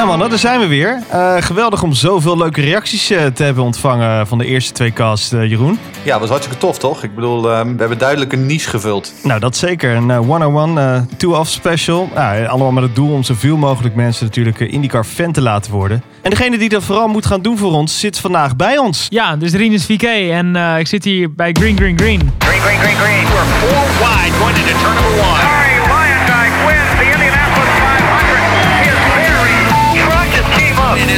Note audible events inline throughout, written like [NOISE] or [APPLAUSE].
Nou mannen, daar zijn we weer. Uh, geweldig om zoveel leuke reacties uh, te hebben ontvangen van de eerste twee cast, uh, Jeroen. Ja, dat was hartstikke tof toch? Ik bedoel, we hebben duidelijk een niche gevuld. Nou, dat zeker. Een 101 two-off special. allemaal met het doel om zoveel mogelijk mensen natuurlijk IndyCar fan te laten worden. En degene die dat vooral moet gaan doen voor ons, zit vandaag bij ons. Ja, dus Rinus VK en ik zit hier bij Green Green Green. Green Green Green Green. We're four wide going into turn number one.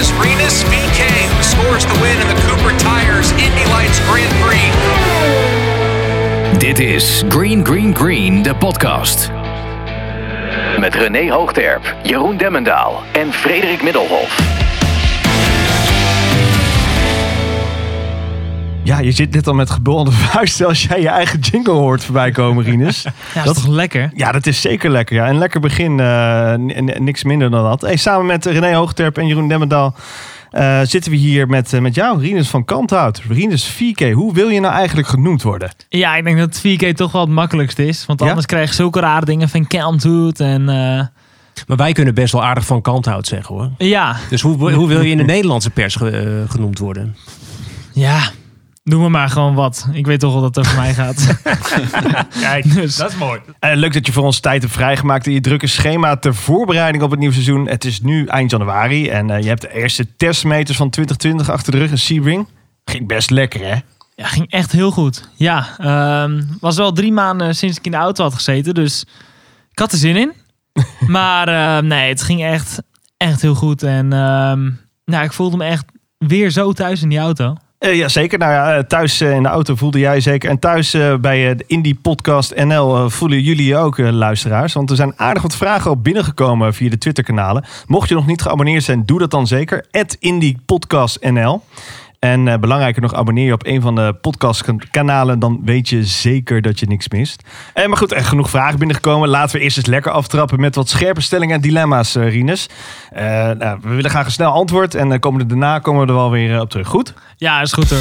Is Rinus VK who scores the win in the Cooper Tires Indy Lights Grand Prix. Dit is Green Green Green, de podcast. Met René Hoogterp, Jeroen Demmendaal en Frederik Middelhof. Ja, je zit net al met gebonden [LAUGHS] vuisten als jij je eigen jingle hoort voorbij komen, Rinus. ja, dat is toch lekker? Ja, dat is zeker lekker. Ja. Een lekker begin, uh, niks minder dan dat. Hey, samen met René Hoogterp en Jeroen Demmendaal uh, zitten we hier met, uh, met jou, Rinus van Kanthout. Rinus 4K, hoe wil je nou eigenlijk genoemd worden? Ja, ik denk dat 4K toch wel het makkelijkste is. Want anders krijg je zulke rare dingen van Kanthout en... Maar wij kunnen best wel aardig van Kanthout zeggen hoor. Ja. Dus hoe, hoe wil je in de [LAUGHS] Nederlandse pers genoemd worden? Ja, Noem me maar gewoon wat. Ik weet toch wel dat het over mij gaat. [LAUGHS] Kijk, [LAUGHS] dus. dat is mooi. Uh, leuk dat je voor ons tijd hebt vrijgemaakt in je drukke schema ter voorbereiding op het nieuwe seizoen. Het is nu eind januari en uh, je hebt de eerste testmeters van 2020 achter de rug in Sebring. Ging best lekker, hè? Ja, ging echt heel goed. Ja, uh, was wel drie maanden sinds ik in de auto had gezeten, dus ik had er zin in. [LAUGHS] maar ehm, nee, het ging echt, echt heel goed. En ehm, nou, ik voelde me echt weer zo thuis in die auto. Uh, ja, zeker. Nou ja, eh, thuis uh, in de auto voelde jij zeker. En thuis bij de Indie Podcast NL voelen jullie je ook, luisteraars. Want er zijn aardig wat vragen op binnengekomen via de Twitter-kanalen. Mocht je nog niet geabonneerd zijn, doe dat dan zeker. Podcast NL. En uh, belangrijker nog, abonneer je op een van de podcastkanalen. Dan weet je zeker dat je niks mist. Uh, maar goed, er genoeg vragen binnengekomen. Laten we eerst eens lekker aftrappen met wat scherpe stellingen en dilemma's, uh, Rinus. Nou, we willen graag een snel antwoord. En komen daarna komen we er wel weer op terug. Goed? Ja, is goed hoor.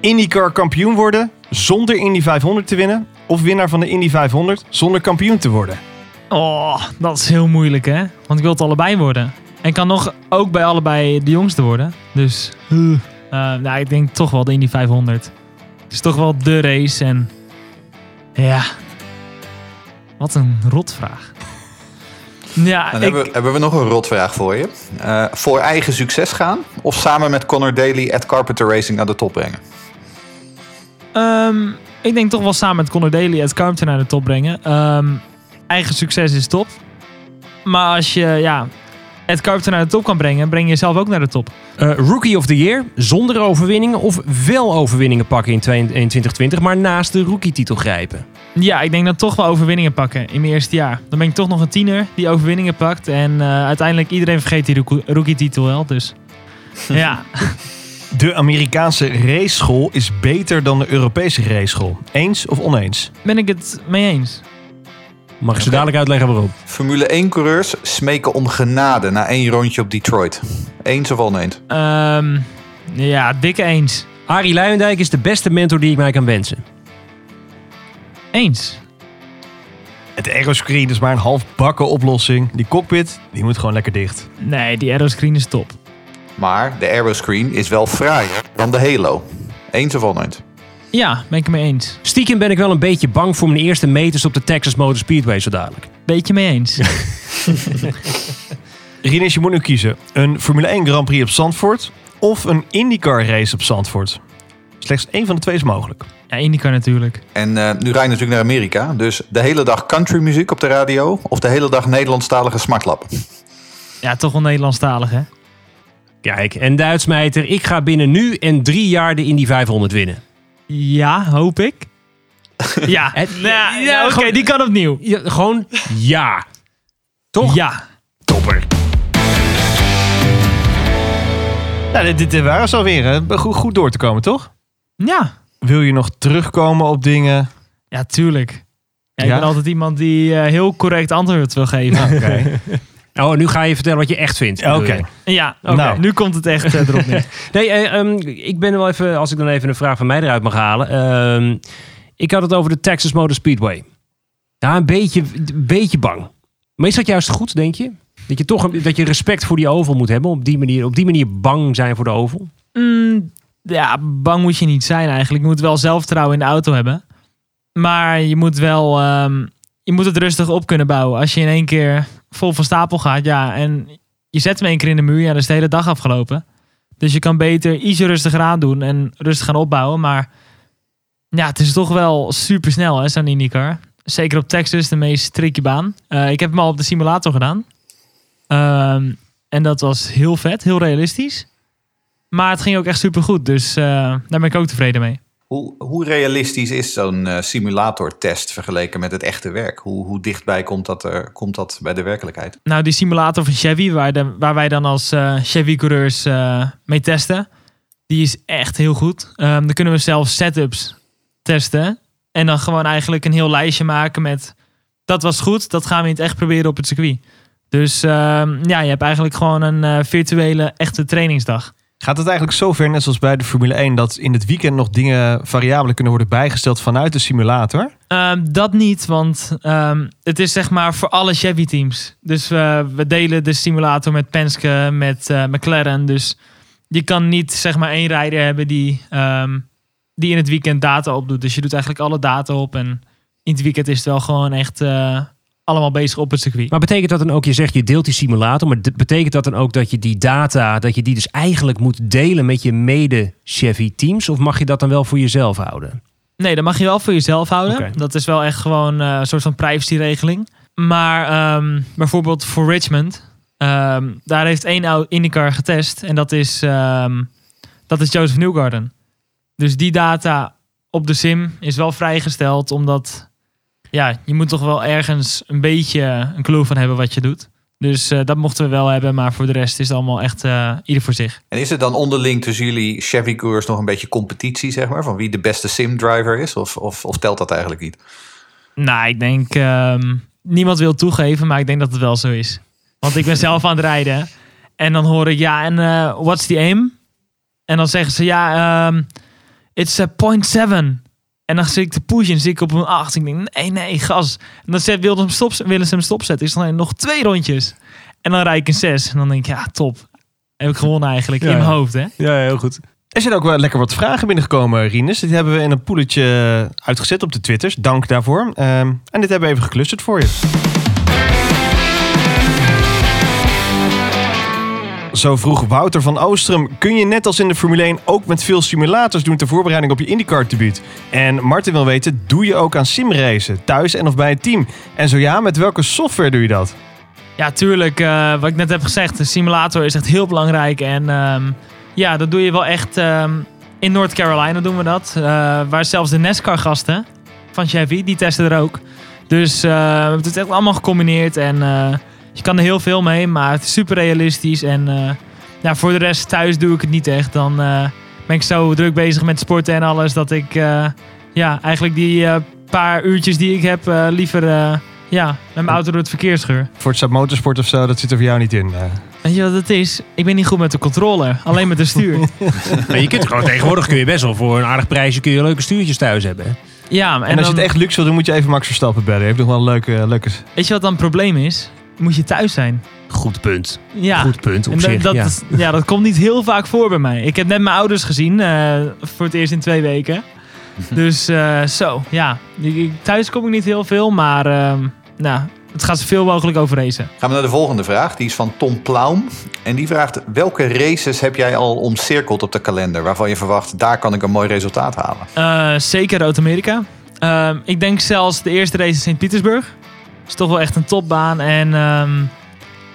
IndyCar kampioen worden zonder Indy 500 te winnen. Of winnaar van de Indy 500 zonder kampioen te worden. Oh, dat is heel moeilijk hè. Want ik wil het allebei worden. En kan nog ook bij allebei de jongste worden. Dus uh, nou, ik denk toch wel de Indy 500. Het is toch wel de race. En ja, wat een rotvraag. [LAUGHS] Ja, Dan ik... hebben, we, hebben, we, nog een rotvraag voor je. Uh, voor eigen succes gaan of samen met Connor Daly at Carpenter Racing naar de top brengen? Um, ik denk toch wel samen met Connor Daly at Carpenter naar de top brengen. Um, eigen succes is top. Maar als je ja, het Carpenter naar de top kan brengen, breng je jezelf ook naar de top. Uh, rookie of the Year, zonder overwinningen of wel overwinningen pakken in 2020, maar naast de rookie-titel grijpen? Ja, ik denk dat toch wel overwinningen pakken in mijn eerste jaar. Dan ben ik toch nog een tiener die overwinningen pakt. En uh, uiteindelijk iedereen vergeet die rookie-titel wel. Dus [LAUGHS] ja. De Amerikaanse raceschool is beter dan de Europese raceschool. Eens of oneens? Ben ik het mee eens? Mag ik ze dadelijk uitleggen waarom? Formule 1-coureurs smeken om genade na één rondje op Detroit. Eens of oneens? Um, ja, dikke eens. Arie Luijendijk is de beste mentor die ik mij kan wensen. Eens. Het aeroscreen is maar een halfbakken oplossing. Die cockpit, die moet gewoon lekker dicht. Nee, die aeroscreen is top. Maar de aeroscreen is wel fraaier dan de Halo. Eens of oneens? Ja, ben ik het mee eens. Stiekem ben ik wel een beetje bang voor mijn eerste meters op de Texas Motor Speedway zo dadelijk. Beetje mee eens. [LAUGHS] Rinus, je moet nu kiezen. Een Formule 1 Grand Prix op Zandvoort of een IndyCar race op Zandvoort. Slechts één van de twee is mogelijk. Ja, IndyCar natuurlijk. En uh, nu rij je natuurlijk naar Amerika. Dus de hele dag countrymuziek op de radio of de hele dag Nederlandstalige smartlap? Ja, toch wel Nederlandstalig hè? Kijk, en Duitsmijter, ik ga binnen nu en drie jaar de Indy 500 winnen. Ja, hoop ik. [LAUGHS] Ja, het, ja, ja oké, die kan opnieuw. Ja, gewoon ja. Toch? Ja. Topper. Nou, dit, dit waren ze alweer. Goed, goed door te komen, toch? Ja. Wil je nog terugkomen op dingen? Ja, tuurlijk. Ja, ik ben altijd iemand die uh, heel correct antwoord wil geven. [LAUGHS] Oké. [LAUGHS] Oh, nu ga je vertellen wat je echt vindt. Oké. Ja, oké. Nou. nu komt het echt uh, erop neer. [LAUGHS] nee, uh, um, ik ben wel even, als ik dan even een vraag van mij eruit mag halen. Uh, ik had het over de Texas Motor Speedway. Ja, een beetje, een beetje bang. Maar is dat juist goed, denk je? Dat je toch een- dat je respect voor die oval moet hebben. Op die manier, op die manier bang zijn voor de oval. Mm, ja, bang moet je niet zijn eigenlijk. Je moet wel zelfvertrouwen in de auto hebben. Maar je moet wel... ehm, je moet het rustig op kunnen bouwen. Als je in één keer vol van stapel gaat, ja, en je zet hem één keer in de muur, ja, is de hele dag afgelopen. Dus je kan beter ietsje rustiger aan doen en rustig gaan opbouwen. Maar ja, het is toch wel super snel, hè, zo'n IndyCar. Zeker op Texas, de meest tricky baan. Eh, ik heb hem al op de simulator gedaan. Ehm, en dat was heel vet, heel realistisch. Maar het ging ook echt super goed. Dus eh, daar ben ik ook tevreden mee. Hoe, hoe realistisch is zo'n eh, simulatortest vergeleken met het echte werk? Hoe, hoe dichtbij komt dat, er, komt dat bij de werkelijkheid? Nou, die simulator van Chevy, waar, de, waar wij dan als eh, Chevy-coureurs eh, mee testen, die is echt heel goed. Ehm, dan kunnen we zelf setups testen. En dan gewoon eigenlijk een heel lijstje maken met dat was goed, dat gaan we in het echt proberen op het circuit. Dus ehm, ja, je hebt eigenlijk gewoon een virtuele echte trainingsdag. Gaat het eigenlijk zover, net zoals bij de Formule 1, dat in het weekend nog dingen, variabelen kunnen worden bijgesteld vanuit de simulator? Ehm, dat niet, want ehm, het is zeg maar voor alle Chevy-teams. Dus eh, we delen de simulator met Penske, met eh, McLaren. Dus je kan niet zeg maar één rijder hebben die, ehm, die in het weekend data opdoet. Dus je doet eigenlijk alle data op. En in het weekend is het wel gewoon echt eh, allemaal bezig op het circuit. Maar betekent dat dan ook, je zegt je deelt die simulator, maar betekent dat dan ook dat je die data, dat je die dus eigenlijk moet delen met je mede-Chevy teams? Of mag je dat dan wel voor jezelf houden? Nee, dat mag je wel voor jezelf houden. Dat is wel echt gewoon eh, een soort van privacyregeling. Maar ehm, bijvoorbeeld voor Richmond, ehm, daar heeft één IndyCar getest. En dat is, ehm, dat is Joseph Newgarden. Dus die data op de sim is wel vrijgesteld, omdat ja, je moet toch wel ergens een beetje een clue van hebben wat je doet. Dus eh, dat mochten we wel hebben, maar voor de rest is het allemaal echt eh, ieder voor zich. En is er dan onderling tussen jullie Chevy-coureurs nog een beetje competitie, zeg maar? Van wie de beste sim-driver is? Of, of, of telt dat eigenlijk niet? Nou, ik denk, ehm, niemand wil toegeven, maar ik denk dat het wel zo is. Want ik ben [LAUGHS] zelf aan het rijden. En dan hoor ik, ja, en eh, what's the aim? En dan zeggen ze, ja, ehm, it's a point seven. En dan zit ik te pushen en zit ik op een 8. Ik denk, nee, nee, gas. En dan zet, wilden, ze hem stop, willen ze hem stopzetten. Is dan nog twee rondjes. En dan rijd ik een 6. En dan denk ik, ja, top. Heb ik gewonnen eigenlijk, Ja, in mijn ja. hoofd, hè? Ja, heel goed. Er zijn ook wel lekker wat vragen binnengekomen, Rinus. Dit hebben we in een poeletje uitgezet op de Twitters. Dank daarvoor. Ehm, en dit hebben we even geclusterd voor je. Zo vroeg Wouter van Oostrum. Kun je net als in de Formule 1 ook met veel simulators doen ter voorbereiding op je IndyCar debuut? En Martin wil weten, doe je ook aan simracen? Thuis en of bij het team? En zo ja, met welke software doe je dat? Ja, tuurlijk. eh, wat ik net heb gezegd, de simulator is echt heel belangrijk. En ehm, ja, dat doe je wel echt. ehm, in North Carolina doen we dat. eh, waar zelfs de NASCAR-gasten van Chevy, die testen er ook. Dus hebben het echt allemaal gecombineerd. En je kan er heel veel mee, maar het is super realistisch. En eh, ja, voor de rest thuis doe ik het niet echt. Dan eh, ben ik zo druk bezig met sporten en alles dat ik eh, ja, eigenlijk die eh, paar uurtjes die ik heb eh, liever eh, ja, met mijn auto door het verkeer scheur. Forza Motorsport of zo, dat zit er voor jou niet in. eh. Weet je wat het is? Ik ben niet goed met de controller. Alleen met de stuur. [LAUGHS] Maar je kunt gewoon tegenwoordig kun je best wel voor een aardig prijsje kun je leuke stuurtjes thuis hebben. ja, en, En, als je dan, het echt luxe wil doen, moet je even Max Verstappen bellen. Hij heeft nog wel een leuke... leuke... weet je wat dan het probleem is? Moet je thuis zijn. Goed punt. Ja. Goed punt op En zich. dat, ja. is- ja, dat komt niet heel vaak voor bij mij. Ik heb net mijn ouders gezien. eh, voor het eerst in twee weken. [LAUGHS] Dus eh, zo, ja. Thuis kom ik niet heel veel. Maar ehm, nou, het gaat zoveel mogelijk over racen. Gaan we naar de volgende vraag. Die is van Tom Plaum. En die vraagt, welke races heb jij al omcirkeld op de kalender... waarvan je verwacht, daar kan ik een mooi resultaat halen? Eh, zeker Rood-Amerika. Ehm, ik denk zelfs de eerste race in Sint-Petersburg. Is toch wel echt een topbaan. En ehm,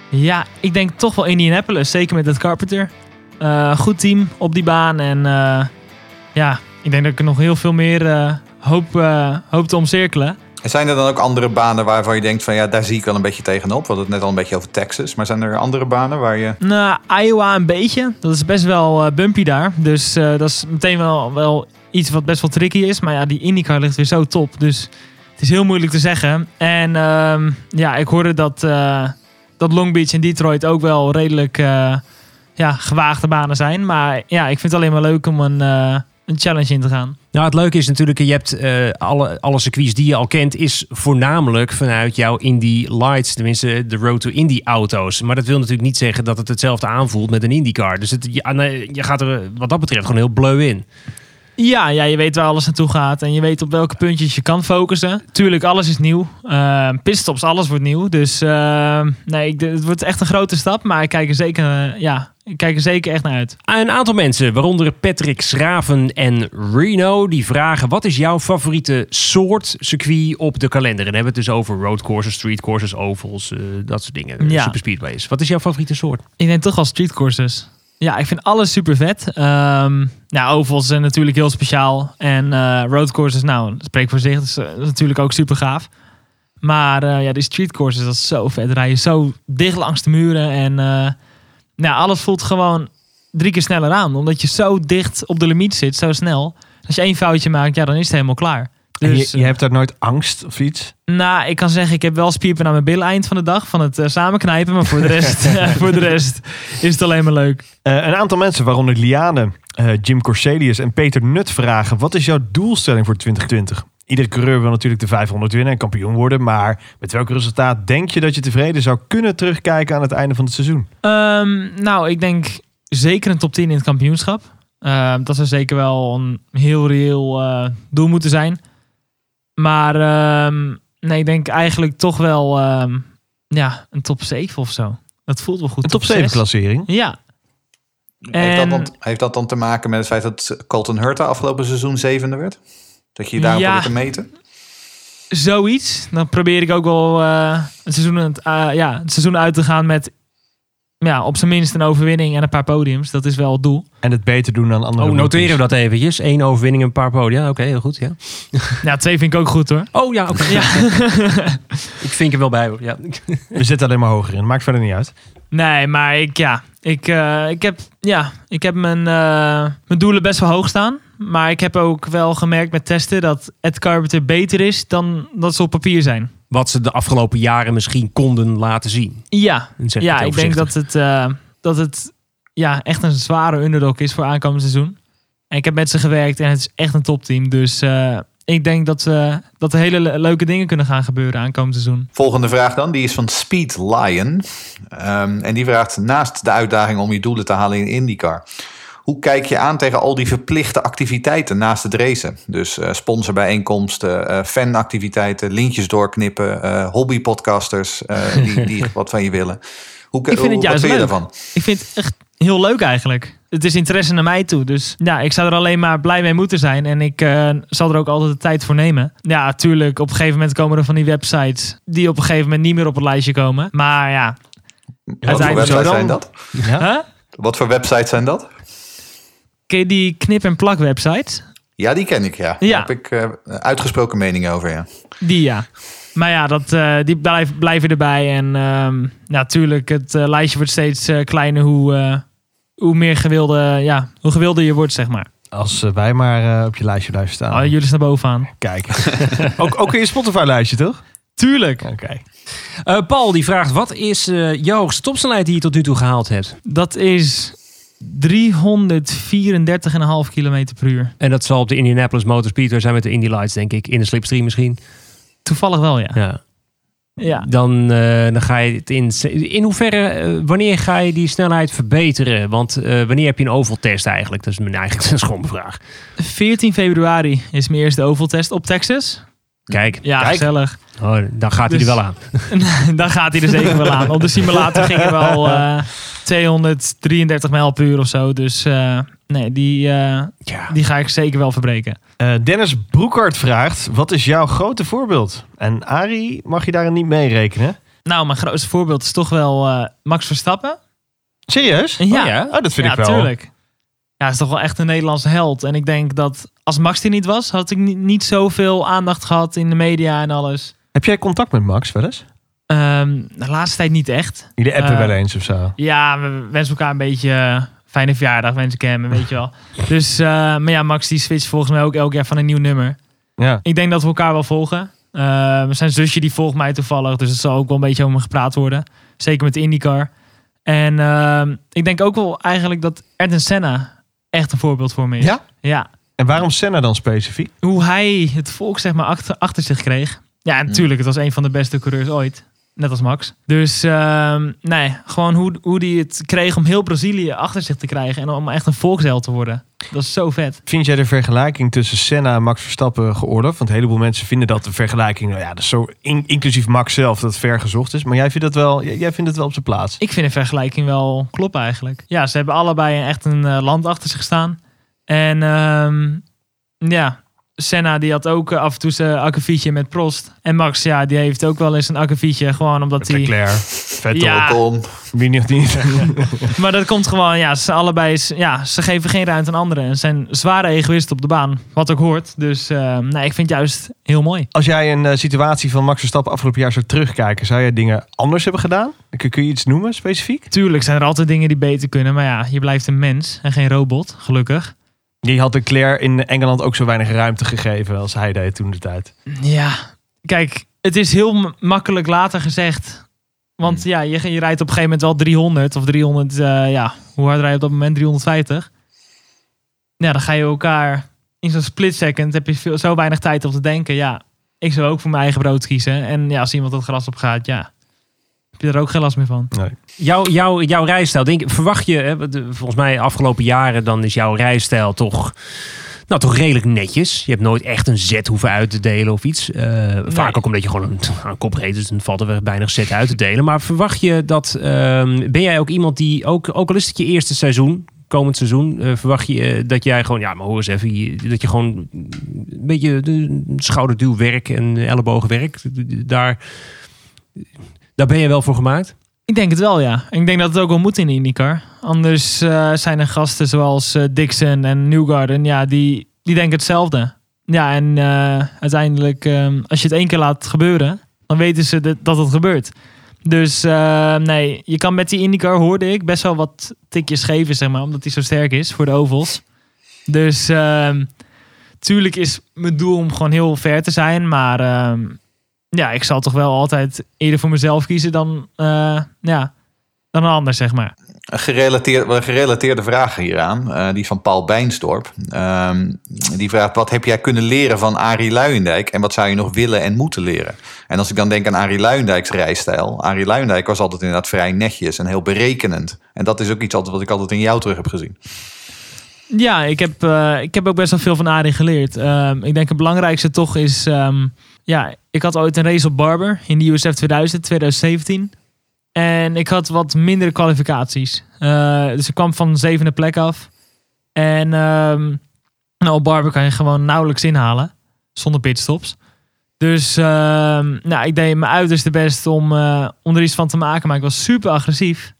ja, ik denk toch wel Indianapolis. Zeker met het Carpenter. Eh, goed team op die baan. En eh, ja, ik denk dat ik er nog heel veel meer eh, hoop, hoop te omcirkelen. En zijn er dan ook andere banen waarvan je denkt van... ja, daar zie ik wel een beetje tegenop? We hadden het net al een beetje over Texas. Maar zijn er andere banen waar je... Nou, Iowa een beetje. Dat is best wel bumpy daar. Dus dat is meteen wel, wel iets wat best wel tricky is. Maar ja, die IndyCar ligt weer zo top. Dus is heel moeilijk te zeggen. En ehm, ja, ik hoorde dat, eh, dat Long Beach en Detroit ook wel redelijk eh, ja, gewaagde banen zijn. Maar ja, ik vind het alleen maar leuk om een, eh, een challenge in te gaan. Nou, het leuke is natuurlijk, je hebt alle, alle circuits die je al kent, is voornamelijk vanuit jouw Indy Lights, tenminste de Road to Indy auto's. Maar dat wil natuurlijk niet zeggen dat het hetzelfde aanvoelt met een IndyCar. Dus het, je, nee, je gaat er wat dat betreft gewoon heel bleu in. Ja, ja, je weet waar alles naartoe gaat en je weet op welke puntjes je kan focussen. Tuurlijk, alles is nieuw. Uh, pitstops, alles wordt nieuw. Dus uh, nee, ik- het wordt echt een grote stap. Maar ik kijk er zeker, eh, ja, ik kijk er zeker echt naar uit. Een aantal mensen, waaronder Patrick Schraven en Reno, die vragen: wat is jouw favoriete soort circuit op de kalender? En dan hebben we het dus over roadcourses, streetcourses, ovals, eh, dat soort dingen. Ja. Superspeedways. Wat is jouw favoriete soort? Ik denk toch wel streetcourses. Ja, ik vind alles super vet. Ehm nou, ovals zijn natuurlijk heel speciaal. En eh roadcourses, nou, dat spreekt voor zich. Dat is, eh, dat is natuurlijk ook super gaaf. Maar eh, ja, die streetcourses, dat is zo vet. Rij je zo dicht langs de muren. En nou, alles voelt gewoon drie keer sneller aan. Omdat je zo dicht op de limiet zit, zo snel. Als je één foutje maakt, ja, dan is het helemaal klaar. Dus, je, je hebt daar nooit angst of iets? nou, ik kan zeggen, ik heb wel spierpen aan mijn billen eind van de dag van het eh, samenknijpen. Maar voor de rest, [LAUGHS] [LAUGHS] voor de rest is het alleen maar leuk. Eh, een aantal mensen, waaronder Liane, eh, Jim Corselius en Peter Nut vragen... wat is jouw doelstelling voor 2020? Iedere coureur wil natuurlijk de 500 winnen en kampioen worden... maar met welk resultaat denk je dat je tevreden zou kunnen terugkijken aan het einde van het seizoen? Ehm, nou, ik denk zeker een top 10 in het kampioenschap. Ehm, dat zou zeker wel een heel reëel eh, doel moeten zijn. Maar ehm, nee, ik denk eigenlijk toch wel ehm, ja, een top 7 of zo. Dat voelt wel goed. Een top 7 zes. klassering. Ja. Heeft, dat dan, heeft dat dan te maken met het feit dat Colton Hurta afgelopen seizoen zevende werd? Dat je je daarop Ja. te meten? Zoiets. Dan probeer ik ook wel eh, het, seizoen, aan het, eh, ja, het seizoen uit te gaan met ja, op zijn minst een overwinning en een paar podiums. Dat is wel het doel. En het beter doen dan andere Oh, noteren we dat eventjes. Eén overwinning en een paar podia. Oké, heel goed. Ja. [LAUGHS] Ja, twee vind ik ook goed hoor. Oh ja, oké. Ja. [LAUGHS] Ik vink er wel bij hoor. Ja. [LAUGHS] We zitten alleen maar hoger in. Maakt verder niet uit. Nee, maar ik, ja, ik, eh, ik heb, ja, ik heb mijn, eh, mijn doelen best wel hoog staan. Maar ik heb ook wel gemerkt met testen dat Ed Carpenter beter is dan dat ze op papier zijn. Wat ze de afgelopen jaren misschien konden laten zien. Ja, ja ik denk dat het, eh, dat het ja, echt een zware underdog is voor aankomend seizoen. En ik heb met ze gewerkt en het is echt een topteam. Dus eh, ik denk dat, eh, dat er hele le- leuke dingen kunnen gaan gebeuren aankomend seizoen. Volgende vraag dan, die is van Speed Lion. Ehm, en die vraagt naast de uitdaging om je doelen te halen in IndyCar. Hoe kijk je aan tegen al die verplichte activiteiten naast het racen? Dus eh, sponsorbijeenkomsten, eh fanactiviteiten, lintjes doorknippen, eh, hobbypodcasters die, die [LAUGHS] wat van je willen. Hoe, Ik vind het juist leuk. daarvan? Ik vind het echt heel leuk eigenlijk. Het is interesse naar mij toe. Dus ja, ik zou er alleen maar blij mee moeten zijn. En ik zal er ook altijd de tijd voor nemen. Ja, natuurlijk. Op een gegeven moment komen er van die websites die op een gegeven moment niet meer op het lijstje komen. Maar ja. Wat voor websites zijn dat? Huh? Wat voor websites zijn dat? Ken je die knip- en plak websites? Ja, die ken ik, ja. Ja. Daar heb ik eh, uitgesproken meningen over, ja. Die ja. Maar ja, dat, eh, die blijf, blijven erbij. En ehm natuurlijk, het eh, lijstje wordt steeds eh, kleiner hoe, eh, hoe meer gewilde, ja, hoe gewilder je wordt, zeg maar. Als wij maar eh, op je lijstje blijven staan. Oh, jullie staan bovenaan. Kijk. [LAUGHS] ook, ook in je Spotify-lijstje, toch? Tuurlijk. Oké. Eh, Paul die vraagt, wat is eh, jouw hoogste topsnelheid die je tot nu toe gehaald hebt? Dat is 334,5 km per uur. En dat zal op de Indianapolis Motor Speedway zijn met de Indy Lights, denk ik. In de slipstream misschien. Toevallig wel, ja. Ja. Ja. Dan, eh, dan ga je het in... In hoeverre, eh, wanneer ga je die snelheid verbeteren? Want eh, wanneer heb je een ovaltest eigenlijk? Dat is mijn eigenlijk [LAUGHS] een schoon vraag. 14 februari is mijn eerste ovaltest op Texas. Kijk, Ja, kijk. gezellig. Oh, dan gaat hij Dus- er wel aan. [LAUGHS] Dan gaat hij er zeker wel aan. Op de simulator ging er wel [LAUGHS] eh 233 mijl per uur of zo. Dus eh, nee, die, eh, Ja. die ga ik zeker wel verbreken. Eh, Dennis Broekhart vraagt, wat is jouw grote voorbeeld? En Arie, mag je daarin niet mee rekenen? Nou, mijn grootste voorbeeld is toch wel Max Verstappen. Serieus? Ja. Oh, ja? Oh, dat vind ja, ik wel. tuurlijk. Ja, hij is toch wel echt een Nederlandse held. En ik denk dat als Max er niet was, had ik niet, niet zoveel aandacht gehad in de media en alles. Heb jij contact met Max wel eens? Ehm, de laatste tijd niet echt. Jullie appen Eh, wel eens of zo? Ja, we wensen elkaar een beetje eh, fijne verjaardag, wens ik hem, weet je wel. [LAUGHS] Dus, eh, maar ja, Max die switcht volgens mij ook elk jaar van een nieuw nummer. Ja. Ik denk dat we elkaar wel volgen. Zijn zusje die volgt mij toevallig, dus het zal ook wel een beetje over me gepraat worden. Zeker met de IndyCar. En ehm, ik denk ook wel eigenlijk dat Ayrton Senna echt een voorbeeld voor me is. Ja? Ja. En waarom Senna dan specifiek? hoe hij het volk zeg maar achter, achter zich kreeg. Ja, natuurlijk, het was een van de beste coureurs ooit. Net als Max. Dus ehm, nee, gewoon hoe, hoe hij het kreeg om heel Brazilië achter zich te krijgen. En om echt een volksheld te worden. Dat is zo vet. Vind jij de vergelijking tussen Senna en Max Verstappen geoorloofd? Want een heleboel mensen vinden dat de vergelijking, nou ja, dat is zo in- inclusief Max zelf, dat ver gezocht is. Maar jij vindt het wel, jij vindt het wel op zijn plaats. Ik vind de vergelijking wel kloppen eigenlijk. Ja, ze hebben allebei echt een eh, land achter zich staan. En ehm, ja, Senna die had ook eh, af en toe zijn akkefietje met Prost. En Max, ja, die heeft ook wel eens een akkefietje. Gewoon omdat hij... Leclerc, Vettel, Ja. Kom. wie niet. [LAUGHS] Maar dat komt gewoon, ja, ze allebei, is- ja, ze geven geen ruimte aan anderen. En zijn zware egoïsten op de baan, wat ook hoort. Dus eh, nee, ik vind het juist heel mooi. Als jij een eh, situatie van Max Verstappen afgelopen jaar zou terugkijken, zou jij dingen anders hebben gedaan? Kun, kun je iets noemen, specifiek? Tuurlijk zijn er altijd dingen die beter kunnen, maar ja, je blijft een mens en geen robot, gelukkig. Die had Leclerc in Engeland ook zo weinig ruimte gegeven als hij deed toen de tijd. Ja, kijk, het is heel makkelijk later gezegd. Want ja, je, je rijdt op een gegeven moment wel 300 of 300, eh, ja, hoe hard rij je op dat moment? 350. Ja, dan ga je elkaar in zo'n split second, heb je veel, zo weinig tijd om te denken. Ja, ik zou ook voor mijn eigen brood kiezen. En ja, als iemand het gras op gaat, ja, heb je er ook geen last meer van. Jouw, jouw, jouw rijstijl, denk, verwacht je, hè, de- volgens mij afgelopen jaren, dan is jouw rijstijl toch, nou, toch redelijk netjes. Je hebt nooit echt een zet hoeven uit te delen of iets. Eh, Vaak ook omdat je gewoon een, een kop reed, dus dan valt er weer weinig zet uit te delen. Maar verwacht je dat, ehm, ben jij ook iemand die, ook, ook al is het je eerste seizoen, komend seizoen, eh, verwacht je eh, dat jij gewoon, ja, maar hoor eens even, dat je gewoon een beetje de schouderduwwerk en ellebogenwerk, daar, daar ben je wel voor gemaakt? Ik denk het wel, ja. Ik denk dat het ook wel moet in de IndyCar. Anders eh, zijn er gasten zoals eh, Dixon en Newgarden, ja, die, die denken hetzelfde. Ja, en eh, uiteindelijk, ehm, als je het één keer laat gebeuren, dan weten ze dat, het gebeurt. Dus nee, je kan met die IndyCar, hoorde ik, best wel wat tikjes geven, zeg maar, omdat hij zo sterk is voor de ovals. Dus ehm, tuurlijk is mijn doel om gewoon heel ver te zijn, maar ehm, ja, ik zal toch wel altijd eerder voor mezelf kiezen dan, eh, ja, dan een ander, zeg maar. Een gerelateerde, gerelateerde vraag hieraan, eh, die van Paul Bijnsdorp. Ehm, die vraagt, wat heb jij kunnen leren van Arie Luijendijk en wat zou je nog willen en moeten leren? En als ik dan denk aan Arie Luijendijks rijstijl. Arie Luijendijk was altijd inderdaad vrij netjes en heel berekenend. En dat is ook iets altijd wat ik altijd in jou terug heb gezien. Ja, ik heb, eh, ik heb ook best wel veel van Arie geleerd. Ehm, ik denk het belangrijkste toch is... ehm, ja, ik had ooit een race op Barber in de USF 2000, 2017. En ik had wat mindere kwalificaties. Eh, dus ik kwam van de zevende plek af. En ehm, nou, op Barber kan je gewoon nauwelijks inhalen. Zonder pitstops. Dus ehm, nou, ik deed mijn uiterste best om, eh, om er iets van te maken. Maar ik was super agressief.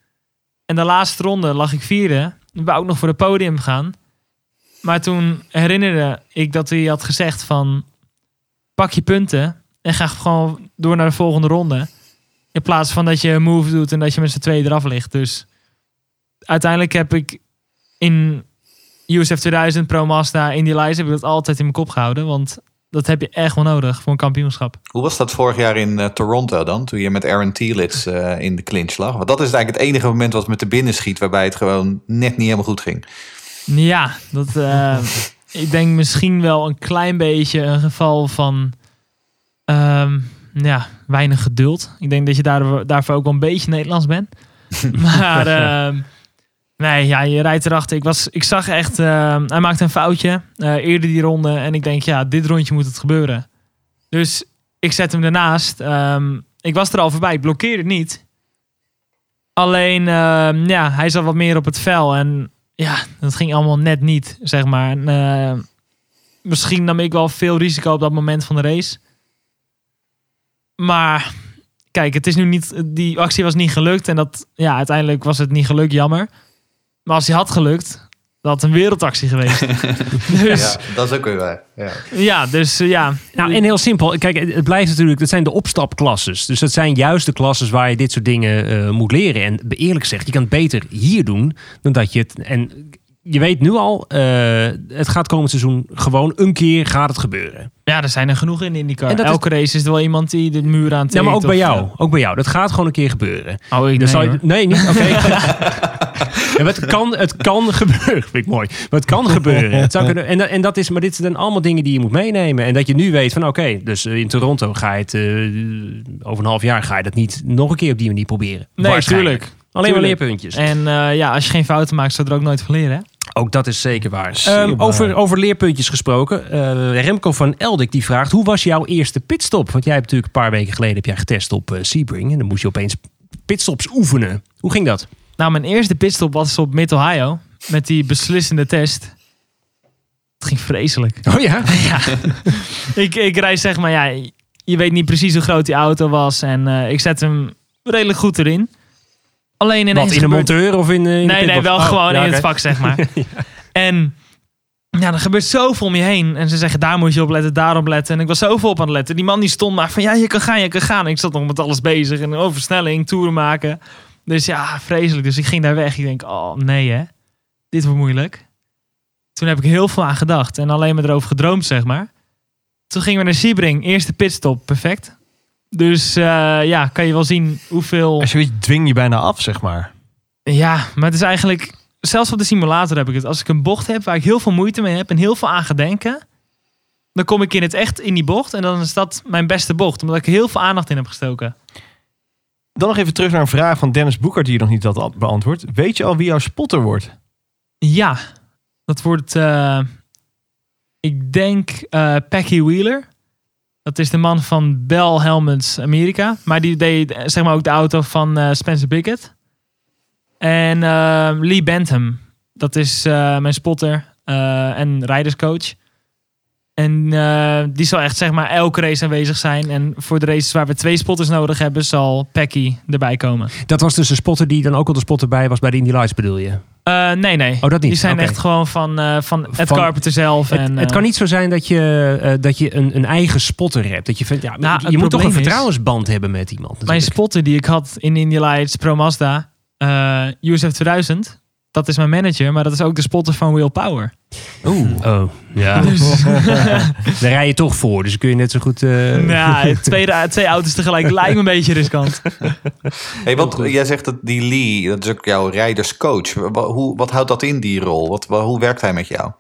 En de laatste ronde lag ik vierde. Ik wou ook nog voor het podium gaan. Maar toen herinnerde ik dat hij had gezegd van... Pak je punten en ga gewoon door naar de volgende ronde. In plaats van dat je een move doet en dat je met z'n tweeën eraf ligt. Dus uiteindelijk heb ik in USF 2000, Pro Mazda, Indy Lights... heb ik dat altijd in mijn kop gehouden. Want dat heb je echt wel nodig voor een kampioenschap. Hoe was dat vorig jaar in eh, Toronto dan? Toen je met Aaron Tielitz eh, in de clinch lag? Want dat is eigenlijk het enige moment wat me te binnen schiet... waarbij het gewoon net niet helemaal goed ging. Ja, dat, eh, ik denk misschien wel een klein beetje een geval van ehm, ja, weinig geduld. Ik denk dat je daarvoor, daarvoor ook wel een beetje Nederlands bent. [LAUGHS] maar ehm, nee, ja, je rijdt erachter. Ik, was, ik zag echt, ehm, hij maakte een foutje eh, eerder die ronde. En ik denk, ja, dit rondje moet het gebeuren. Dus ik zet hem ernaast. Ik was er al voorbij, ik blokkeerde niet. Alleen, ja, hij zat wat meer op het vel. En ja, dat ging allemaal net niet, zeg maar. Eh, misschien nam ik wel veel risico op dat moment van de race. Maar kijk, het is nu niet, die actie was niet gelukt. En dat, ja, uiteindelijk was het niet gelukt, jammer. Maar als die had gelukt, dat had een wereldactie geweest. [LAUGHS] dus Ja, dat is ook weer waar. Ja. ja, dus eh, ja. Nou, en heel simpel. Kijk, het blijft natuurlijk, dat zijn de opstapklasses. Dus dat zijn juist de klasses waar je dit soort dingen eh, moet leren. En eerlijk gezegd, je kan het beter hier doen dan dat je het. En je weet nu al, eh, het gaat komend seizoen gewoon een keer gaat het gebeuren. ja, er zijn er genoeg in IndyCar. En dat is- Elke race is er wel iemand die de muur aan Ja, maar ook bij jou. Ook bij jou. Dat gaat gewoon een keer gebeuren. eh, Oh, ik Dan nee, je- nee, niet? Oké. [LAUGHS] [LAUGHS] Ja, het, kan, het kan gebeuren. Vind ik mooi. Maar het kan gebeuren. Het zou kunnen, en, dat- en dat is, maar dit zijn allemaal dingen die je moet meenemen. En dat je nu weet van oké, dus eh, in Toronto ga je het eh, over een half jaar ga je dat niet nog een keer op die manier proberen. Nee, Waarschijnlijk. tuurlijk. Alleen maar leerpuntjes. En eh, ja, als je geen fouten maakt, zou je er ook nooit van leren. Hè? Ook dat is zeker waar. Ehm, over, over leerpuntjes gesproken. eh, Remco van Eldik die vraagt: hoe was jouw eerste pitstop? Want jij hebt natuurlijk een paar weken geleden heb jij getest op eh, Sebring. En dan moest je opeens pitstops oefenen. Hoe ging dat? Nou, mijn eerste pitstop was op Mid-Ohio. Met die beslissende test. Het ging vreselijk. Oh ja? [LAUGHS] ja. ik, ik rijd zeg maar, ja, je weet niet precies hoe groot die auto was. En eh, ik zet hem redelijk goed erin. Alleen ineens Wat in de gebeurt- monteur of in, eh, in de Nee, nee, wel Oh, gewoon ja, in het vak, zeg maar. [LAUGHS] En ja, er gebeurt zoveel om je heen. En ze zeggen, daar moet je op letten, daarop letten. En ik was zoveel op aan het letten. Die man die stond maar van, ja, je kan gaan, je kan gaan. En ik zat nog met alles bezig. En over versnelling, toeren maken. Dus ja, vreselijk. Dus ik ging daar weg. Ik denk, oh nee hè. Dit wordt moeilijk. Toen heb ik heel veel aan gedacht. En alleen maar erover gedroomd, zeg maar. Toen gingen we naar Sebring. Eerste pitstop, perfect. Dus eh, ja, kan je wel zien hoeveel... Als je weet, dwing je bijna af, zeg maar. Ja, maar het is eigenlijk... Zelfs op de simulator heb ik het. Als ik een bocht heb waar ik heel veel moeite mee heb en heel veel aan ga denken... dan kom ik in het echt in die bocht. En dan is dat mijn beste bocht. Omdat ik heel veel aandacht in heb gestoken. Dan nog even terug naar een vraag van Dennis Boekert die je nog niet had beantwoord. Weet je al wie jouw spotter wordt? Ja, dat wordt... eh, ik denk Packy Wheeler. Dat is de man van Bell Helmets Amerika. Maar die deed eh, zeg maar ook de auto van eh, Spencer Bickett. En eh, Lee Bentham. Dat is eh, mijn spotter en rijderscoach. En die zal echt zeg maar elke race aanwezig zijn. En voor de races waar we twee spotters nodig hebben, zal Packy erbij komen. Dat was dus een spotter die dan ook al de spotter bij was bij de Indy Lights bedoel je? Eh, nee, nee. Oh, dat niet. Die zijn echt gewoon van, eh, van Ed Van- Carpenter zelf. Het, en, het eh, kan niet zo zijn dat je, dat je een, een eigen spotter hebt. Dat je, vindt, ja, Nou, je moet toch een is- vertrouwensband hebben met iemand. Mijn natuurlijk. spotter die ik had in Indy Lights Pro Mazda, USF 2000, dat is mijn manager, maar dat is ook de spotter van Will Power. Oeh. Oh, ja. [LAUGHS] Dus, Daar rij je toch voor, dus kun je net zo goed... eh, ja, [LAUGHS] twee, twee auto's tegelijk lijkt me een beetje riskant. [LAUGHS] Hey, wat, jij zegt dat die Lee, dat is ook jouw rijderscoach. Wa- Hoe, wat houdt dat in, die rol? Wat, wa- hoe werkt hij met jou?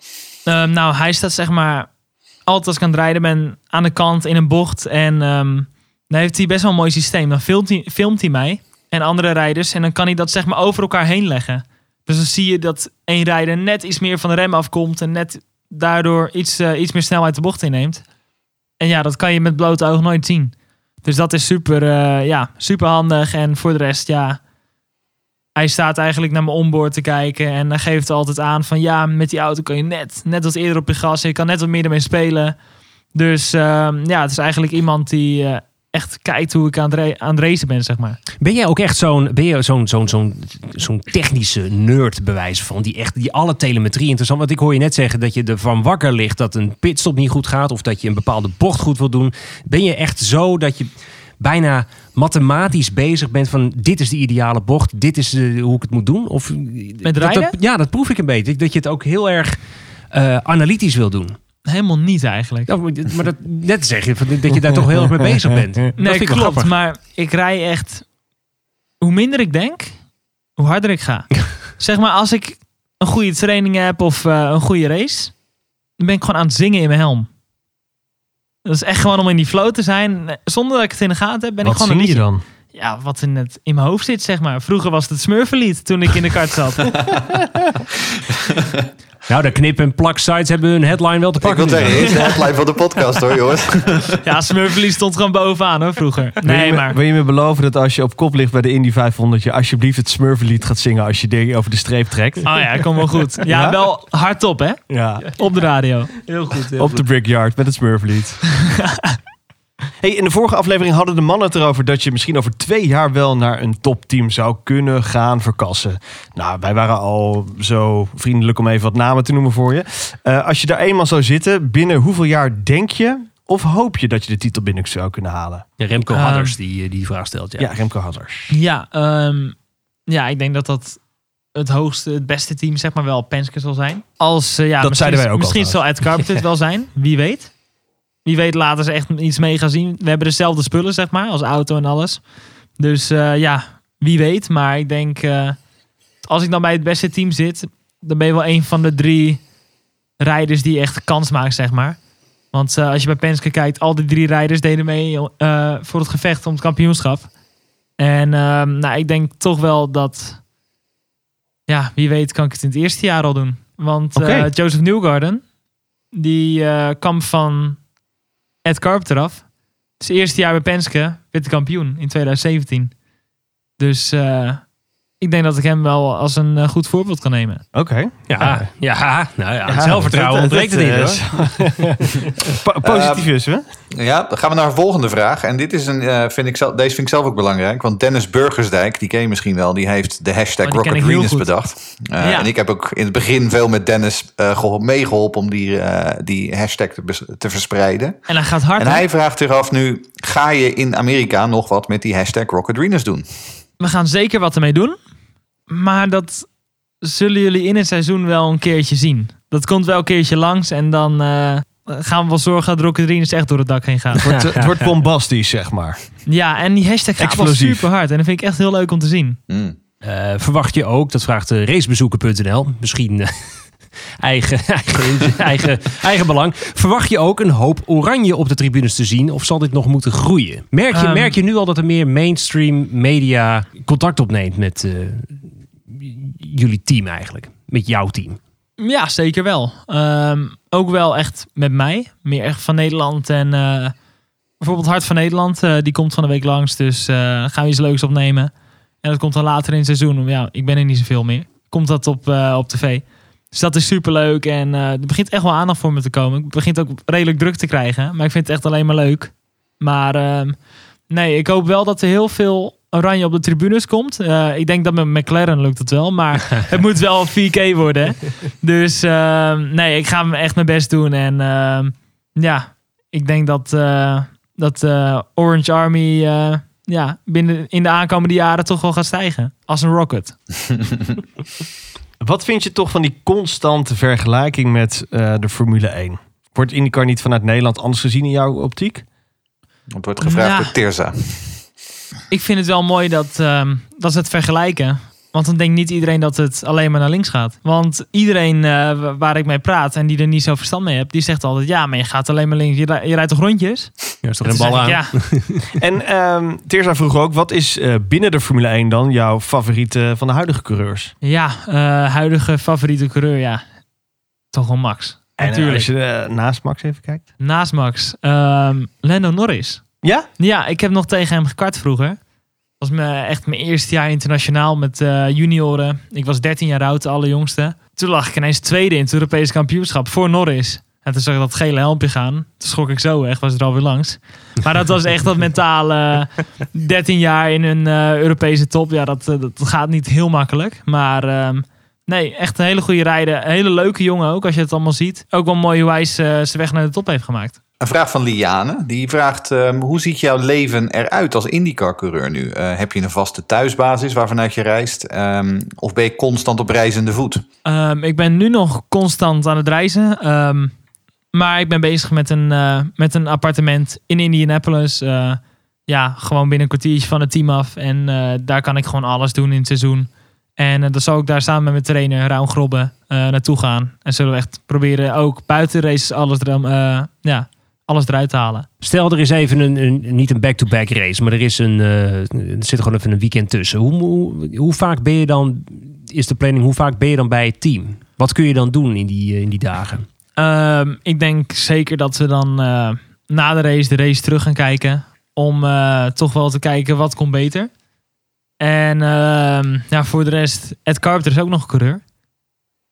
Ehm, nou, hij staat zeg maar altijd als ik aan het rijden ben aan de kant in een bocht. En ehm, dan heeft hij best wel een mooi systeem. Dan filmt hij, filmt hij mij en andere rijders. En dan kan hij dat zeg maar over elkaar heen leggen. Dus dan zie je dat één rijder net iets meer van de rem afkomt. En net daardoor iets, eh, iets meer snelheid de bocht inneemt. En ja, dat kan je met blote oog nooit zien. Dus dat is super, eh, ja, super handig. En voor de rest, ja, hij staat eigenlijk naar mijn onboard te kijken. En geeft altijd aan van ja, met die auto kan je net, net wat eerder op je gas. Je kan net wat meer ermee spelen. Dus ehm, ja, het is eigenlijk iemand die eh, echt kijkt hoe ik aan het, ra- aan het racen ben, zeg maar. Ben jij ook echt zo'n zo'n zo'n zo'n zo'n technische nerd bewijs van die echt die alle telemetrie interessant? Want ik hoor je net zeggen dat je ervan wakker ligt dat een pitstop niet goed gaat of dat je een bepaalde bocht goed wil doen. Ben je echt zo dat je bijna mathematisch bezig bent van dit is de ideale bocht, dit is eh, hoe ik het moet doen? Of Met rijden? dat- ja, dat proef ik een beetje. Dat je het ook heel erg eh, analytisch wil doen. Helemaal niet eigenlijk. Ja, maar maar dat, net zeg je van, dat je daar toch heel erg mee bezig bent. Dat nee, vind ik wel klopt. grappig. Maar ik rij echt... Hoe minder ik denk, hoe harder ik ga. [LAUGHS] zeg maar, als ik een goede training heb of eh, een goede race... dan ben ik gewoon aan het zingen in mijn helm. Dat is echt gewoon om in die flow te zijn. Zonder dat ik het in de gaten heb, ben Wat ik gewoon een zing je liedje. dan? Ja, wat in, het, in mijn hoofd zit, zeg maar. Vroeger was het Smurfenlied toen ik in de kart zat. [LAUGHS] Nou, de knip- en plak-sites hebben hun headline wel te Ik pakken. wil zeggen, dit is de headline van de podcast hoor, jongens. [LAUGHS] ja, Smurfenlied stond gewoon bovenaan hoor, vroeger. Wil je Nee, me- maar... Wil je me beloven dat als je op kop ligt bij de Indy 500... je alsjeblieft het Smurfenlied gaat zingen als je dingen over de streep trekt? Oh ja, kom wel goed. Ja, Ja? wel hardop hè? Ja, Op de radio. Heel goed. op de Brickyard met het Smurfenlied. [LAUGHS] Hey, in de vorige aflevering hadden de mannen het erover dat je misschien over twee jaar wel naar een topteam zou kunnen gaan verkassen. Nou, wij waren al zo vriendelijk om even wat namen te noemen voor je. Eh, als je daar eenmaal zou zitten, binnen hoeveel jaar denk je of hoop je dat je de titel binnen zou kunnen halen? Ja, Remco Ehm, Hadders die eh, die vraag stelt. Ja. Ja, Remco Hadders. Ja, ehm, ja, ik denk dat dat het hoogste, het beste team zeg maar wel Penske zal zijn. Als, eh, ja, Dat misschien, zeiden wij ook al Misschien zal Ed Carpenter het [LAUGHS] wel zijn. Wie weet. Wie weet laten ze echt iets mee gaan zien. We hebben dezelfde spullen zeg maar, als auto en alles. Dus eh, ja, wie weet. Maar ik denk, eh, als ik dan bij het beste team zit, dan ben je wel een van de drie rijders die echt kans maken, zeg maar. Want eh, als je bij Penske kijkt, al die drie rijders deden mee voor het gevecht om het kampioenschap. En ehm, nou, ik denk toch wel dat, ja, wie weet kan ik het in het eerste jaar al doen. Want Joseph Newgarden, die kwam van Ed Carpenter af. Het eerste jaar bij Penske werd kampioen in 2017. Dus eh, ik denk dat ik hem wel als een eh, goed voorbeeld kan nemen. Oké. Ja, ja, nou ja, Ja, zelfvertrouwen dat- ontbreekt het dat, niet eh, hoor. [LAUGHS] Po- Positivisme. Ja, dan gaan we naar de volgende vraag. En dit is een, eh, vind ik zelf, deze vind ik zelf ook belangrijk. Want Dennis Burgersdijk, die ken je misschien wel, die heeft de hashtag Oh, Rocket Venus bedacht. Eh, Ja. En ik heb ook in het begin veel met Dennis eh, geho- meegeholpen om die, eh, die hashtag te, verspreiden. En hij gaat hard. En hè? hij vraagt zich af nu, ga je in Amerika nog wat met die hashtag Rocket Venus doen? We gaan zeker wat ermee doen. Maar dat zullen jullie in het seizoen wel een keertje zien. Dat komt wel een keertje langs. En dan eh, gaan we wel zorgen dat Rocket echt door het dak heen gaat. Het, het wordt bombastisch, zeg maar. ja, en die hashtag gaat wel super hard. En dat vind ik echt heel leuk om te zien. Hmm. Eh, verwacht je ook, dat vraagt racebezoeker.nl, misschien eh, [LAUGHS] eigen, [LAUGHS] eigen, [LAUGHS] eigen, eigen belang. Verwacht je ook een hoop oranje op de tribunes te zien of zal dit nog moeten groeien? Merk je, Ehm. merk je nu al dat er meer mainstream media contact opneemt met eh, jullie team eigenlijk? Met jouw team? Ja, zeker wel. Ehm, ook wel echt met mij. Meer echt van Nederland. En eh, bijvoorbeeld Hart van Nederland. eh, die komt van de week langs. Dus eh, gaan we iets leuks opnemen. En dat komt dan later in het seizoen. Ja, ik ben er niet zoveel meer. Komt dat op, op tv. Dus dat is super leuk. En er begint echt wel aandacht voor me te komen. Ik begint ook redelijk druk te krijgen. Maar ik vind het echt alleen maar leuk. Maar ehm, nee, ik hoop wel dat er heel veel oranje op de tribunes komt. Eh, ik denk dat met McLaren lukt het wel. Maar [LAUGHS] het moet wel 4K worden. hè. Dus ehm, nee, ik ga echt mijn best doen. En ehm, ja, ik denk dat, eh, dat eh, Orange Army eh, ja, binnen in de aankomende jaren toch wel gaat stijgen. Als een rocket. [LAUGHS] Wat vind je toch van die constante vergelijking met eh, de Formule 1? Wordt IndyCar niet vanuit Nederland anders gezien in jouw optiek? Het wordt gevraagd Ja. door Tirza. Ik vind het wel mooi dat, ehm, dat ze het vergelijken. Want dan denkt niet iedereen dat het alleen maar naar links gaat. Want iedereen eh, wa- waar ik mee praat en die er niet zo verstand mee hebt, die zegt altijd: ja, maar je gaat alleen maar links. Je, rij- je rijdt toch rondjes? Ja, is een bal aan? Ja, [LAUGHS] En ehm Teerza vroeg ook, wat is eh, binnen de Formule 1 dan jouw favoriete van de huidige coureurs? ja eh, huidige favoriete coureur, ja. Toch wel Max. En, eh, Natuurlijk. als je eh, naast Max even kijkt. Naast Max, ehm, Lando Norris. Ja? Ja, ik heb nog tegen hem gekart vroeger. Dat was me, echt mijn eerste jaar internationaal met eh, junioren. Ik was 13 jaar oud, de allerjongste. Toen lag ik ineens tweede in het Europese kampioenschap voor Norris. En toen zag ik dat gele helmpje gaan. Toen schrok ik zo echt, was er alweer langs. Maar dat was echt dat mentale [LAUGHS] 13 jaar in een eh, Europese top. Ja, dat, eh, dat gaat niet heel makkelijk. Maar ehm, nee, echt een hele goede rijder. Een hele leuke jongen ook, als je het allemaal ziet. Ook wel mooi hoe hij zijn weg naar de top heeft gemaakt. Een vraag van Liane. Die vraagt, ehm, hoe ziet jouw leven eruit als IndyCar-coureur nu? Eh, heb je een vaste thuisbasis waarvanuit je reist? Ehm, of ben je constant op reizende voet? Ehm, ik ben nu nog constant aan het reizen. Maar ik ben bezig met een, eh, met een appartement in Indianapolis. Eh, ja, gewoon binnen een kwartiertje van het team af. En daar kan ik gewoon alles doen in het seizoen. En dan zal ik daar samen met mijn trainer Raun Grobbe naartoe gaan. En zullen we echt proberen ook buiten races alles, er, eh, ja, alles eruit te halen. Stel, er is even een, een niet een back-to-back race, maar er, is een, eh, er zit gewoon even een weekend tussen. Hoe, hoe, hoe vaak ben je dan, is de planning, hoe vaak ben je dan bij het team? Wat kun je dan doen in die, eh, in die dagen? Ehm, ik denk zeker dat we dan eh, na de race de race terug gaan kijken. Om toch wel te kijken wat komt beter. En ehm, ja, voor de rest, Ed Carpenter is ook nog een coureur.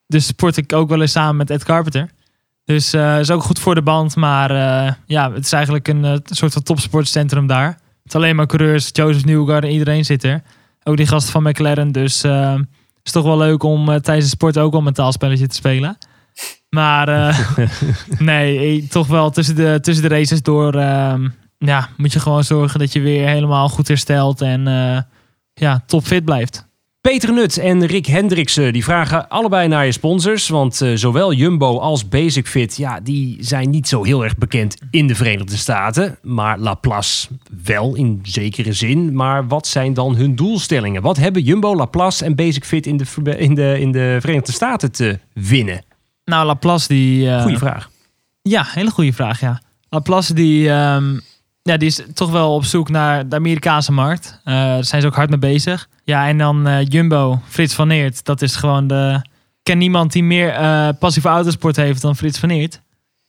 Dus sport ik ook wel eens samen met Ed Carpenter. Dus eh is ook goed voor de band. Maar eh, ja, het is eigenlijk een eh, soort van topsportcentrum daar. Het is alleen maar coureurs. Joseph Newgarden, iedereen zit er. Ook die gasten van McLaren. Dus het is toch wel leuk om tijdens de sport ook wel een mentaalspelletje te spelen. Maar [LAUGHS] nee, toch wel tussen de, tussen de races door ehm, ja, moet je gewoon zorgen dat je weer helemaal goed herstelt en ja, topfit blijft. Peter Nut en Rick Hendriksen die vragen allebei naar je sponsors. Want eh, zowel Jumbo als Basic Fit, ja, die zijn niet zo heel erg bekend in de Verenigde Staten. Maar Laplace wel in zekere zin. Maar wat zijn dan hun doelstellingen? Wat hebben Jumbo, Laplace en Basic Fit in de, in de, in de Verenigde Staten te winnen? Nou, Laplace die... eh, Goeie vraag. Ja, hele goede vraag, ja. Laplace die, ehm, ja, die is toch wel op zoek naar de Amerikaanse markt. Eh, daar zijn ze ook hard mee bezig. Ja, en dan eh, Jumbo, Frits van Eert. Dat is gewoon de... Ik ken niemand die meer eh, passieve autosport heeft dan Frits van Eert.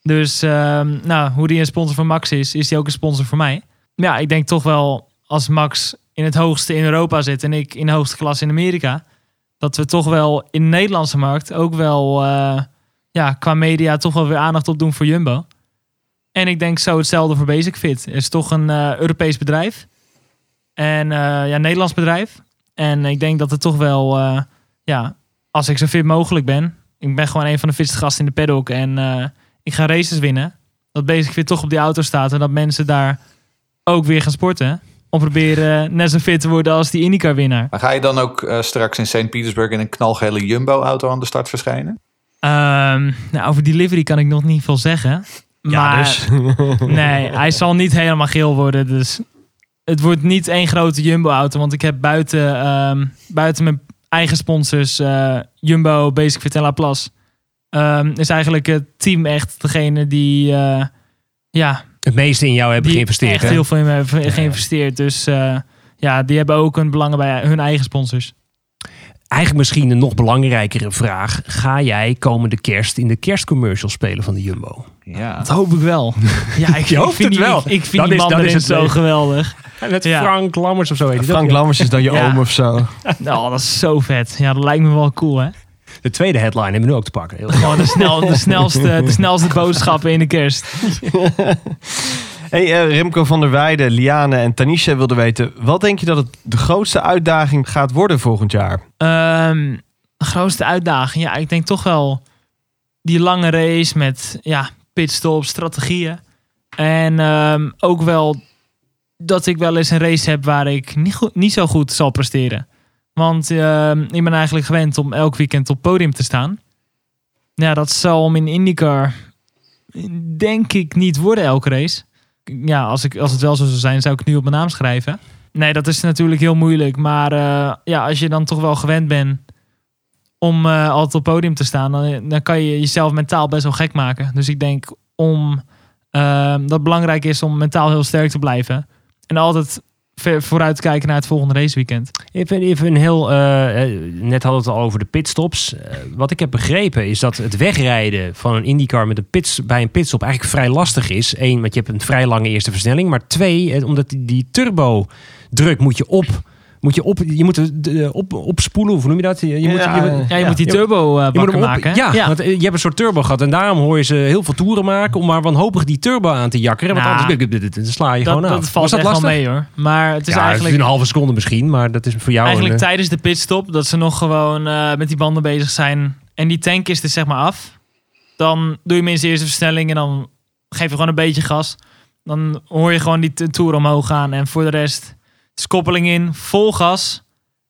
Dus ehm, nou, hoe die een sponsor van Max is, is die ook een sponsor voor mij. Ja, ik denk toch wel als Max in het hoogste in Europa zit en ik in de hoogste klasse in Amerika, dat we toch wel in de Nederlandse markt ook wel eh, ja, qua media toch wel weer aandacht op doen voor Jumbo. En ik denk zo hetzelfde voor Basic Fit. Het is toch een Europees bedrijf. En ja, Nederlands bedrijf. En ik denk dat het toch wel, eh, ja, als ik zo fit mogelijk ben. Ik ben gewoon een van de fitste gasten in de paddock. En eh, ik ga races winnen. Dat Basic Fit toch op die auto staat. En dat mensen daar ook weer gaan sporten. Om proberen net zo fit te worden als die IndyCar winnaar. Maar ga je dan ook eh, straks in St. Petersburg in een knalgele Jumbo-auto aan de start verschijnen? Ehm, nou, over die livery kan ik nog niet veel zeggen. Ja, maar dus. [LAUGHS] nee, hij zal niet helemaal geel worden. Dus het wordt niet één grote Jumbo-auto. Want ik heb buiten, ehm, buiten mijn eigen sponsors, eh, Jumbo, Basic Fit en Laplace, ehm, is eigenlijk het team echt degene die, eh, ja, Het meeste in jou hebben die geïnvesteerd. echt hè? heel veel in me hebben geïnvesteerd. Dus eh, ja, die hebben ook een belang bij hun eigen sponsors. Eigenlijk misschien een nog belangrijkere vraag. Ga jij komende kerst in de kerstcommercial spelen van de Jumbo? Ja. Dat hoop ik wel. [LAUGHS] Ja, ik, Je hoopt ik vind het die, wel. Ik, ik vind die is- man dan is het zo geweldig. Met Ja. Frank Lammers of zo heet. Frank dat? Lammers is dan je oom of zo. [LAUGHS] Nou, dat is zo vet. Ja, dat lijkt me wel cool, hè? De tweede headline hebben we nu ook te pakken. Heel Gewoon de, snel, de, [LAUGHS] snelste, de snelste boodschappen in de kerst. Hey, eh, Remco van der Weijden, Liane en Tanisha wilden weten... wat denk je dat het de grootste uitdaging gaat worden volgend jaar? Ehm, de grootste uitdaging, ja, ik denk toch wel die lange race met ja, pitstops, strategieën. En ehm, ook wel dat ik wel eens een race heb waar ik niet, goed, niet zo goed zal presteren. Want ehm, ik ben eigenlijk gewend om elk weekend op podium te staan. Ja, dat zal om in IndyCar denk ik niet worden elke race. Ja, als, ik, als het wel zo zou zijn, zou ik nu op mijn naam schrijven. Nee, dat is natuurlijk heel moeilijk. Maar eh, ja, als je dan toch wel gewend bent om eh, altijd op podium te staan, dan, dan kan je jezelf mentaal best wel gek maken. Dus ik denk om, eh, dat het belangrijk is om mentaal heel sterk te blijven. En altijd vooruit te kijken naar het volgende raceweekend. Even, even een heel. eh, eh, net hadden we het al over de pitstops. Wat ik heb begrepen is dat het wegrijden van een IndyCar met een pits, bij een pitstop eigenlijk vrij lastig is. Eén, want je hebt een vrij lange eerste versnelling. Maar twee, omdat die turbo druk moet je op. Moet je, op, je moet eh, op, opspoelen, of hoe noem je dat? Je, je moet, Ja, je, Ja, je moet die turbo eh je moet bakken hem op, maken. ja, ja. want eh, je hebt een soort turbo gehad. En daarom hoor je ze heel veel toeren maken om maar wanhopig die turbo aan te jakkeren. Want Nou, anders dan sla je dat, gewoon af. dat valt Was dat echt lastig? wel mee hoor. Maar het is ja, eigenlijk... een halve seconde misschien, maar dat is voor jou Eigenlijk een, eh, tijdens de pitstop, dat ze nog gewoon met die banden bezig zijn. En die tank is dus zeg maar af. Dan doe je minstens de eerste versnelling en dan geef je gewoon een beetje gas. Dan hoor je gewoon die toer omhoog gaan. En voor de rest koppeling in, vol gas.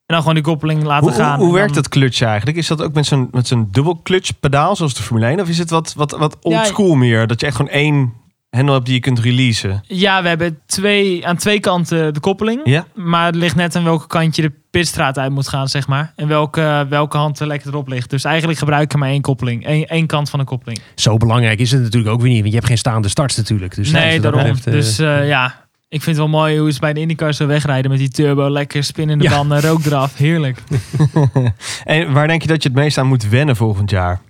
En dan gewoon die koppeling laten Hoe, hoe, gaan. hoe En werkt dan- dat clutch eigenlijk? Is dat ook met zo'n, met zo'n dubbel clutch pedaal zoals de Formule 1? Of is het wat, wat, wat old school meer? Dat je echt gewoon één hendel hebt die je kunt releasen? Ja, we hebben twee, aan twee kanten de koppeling. Ja? Maar het ligt net aan welke kant je de pitstraat uit moet gaan, zeg maar. En welke, welke hand er lekker erop ligt. Dus eigenlijk gebruik ik maar één koppeling. Eén, één kant van de koppeling. Zo belangrijk is het natuurlijk ook weer niet. Want je hebt geen staande starts natuurlijk. Dus nee, daarom. betreft, eh, dus eh, ja, ik vind het wel mooi hoe ze bij de IndyCar zo wegrijden met die turbo. Lekker spinnende Ja. banden, rook eraf. Heerlijk. [LAUGHS] En waar denk je dat je het meest aan moet wennen volgend jaar?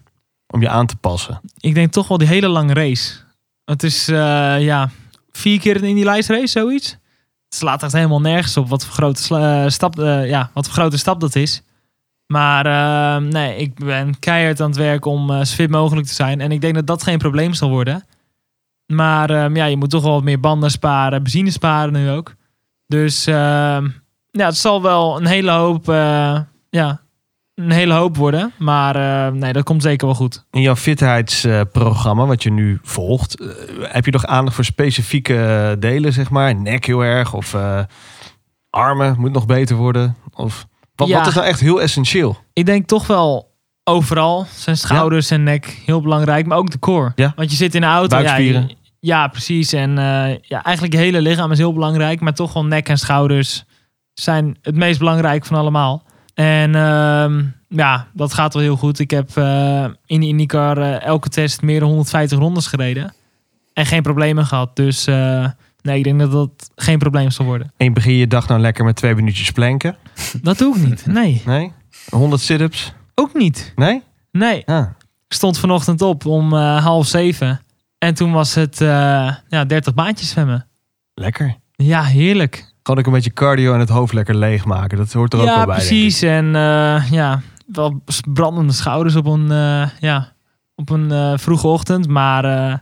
Om je aan te passen. Ik denk toch wel die hele lange race. Het is, eh, ja, vier keer een Indy Lights race, zoiets. Het slaat echt helemaal nergens op wat voor grote, eh, stap, eh, ja, wat voor grote stap dat is. Maar nee, ik ben keihard aan het werk om zo fit mogelijk te zijn. En ik denk dat dat geen probleem zal worden. Maar eh, ja, je moet toch wel wat meer banden sparen, benzine sparen nu ook. Dus eh, ja, het zal wel een hele hoop, eh, ja, een hele hoop worden. Maar eh, nee, dat komt zeker wel goed. In jouw fitheidsprogramma, wat je nu volgt, eh, heb je nog aandacht voor specifieke delen, zeg maar? Nek heel erg, of eh, armen moet nog beter worden? Of wat, Ja. wat is nou echt heel essentieel? Ik denk toch wel overal zijn schouders en nek heel belangrijk, maar ook de core. Ja. Want je zit in een auto, ja, je, Ja, precies. En eh, ja, eigenlijk je hele lichaam is heel belangrijk. Maar toch wel nek en schouders zijn het meest belangrijk van allemaal. En ehm, ja, dat gaat wel heel goed. Ik heb eh, in de IndyCar eh, elke test meer dan 150 rondes gereden. En geen problemen gehad. Dus nee, ik denk dat dat geen probleem zal worden. En begin je dag nou lekker met twee minuutjes planken? Dat doe ik niet. Nee, Nee? 100 sit-ups? ook niet. Nee? Nee. Ah. Ik stond vanochtend op om half zeven. En toen was het eh, ja, 30 baantjes zwemmen. Lekker. Ja, heerlijk. Gewoon ook een beetje cardio en het hoofd lekker leegmaken. Dat hoort er ook wel bij. precies. En eh, ja, wel brandende schouders op een, eh, ja, op een vroege ochtend. Maar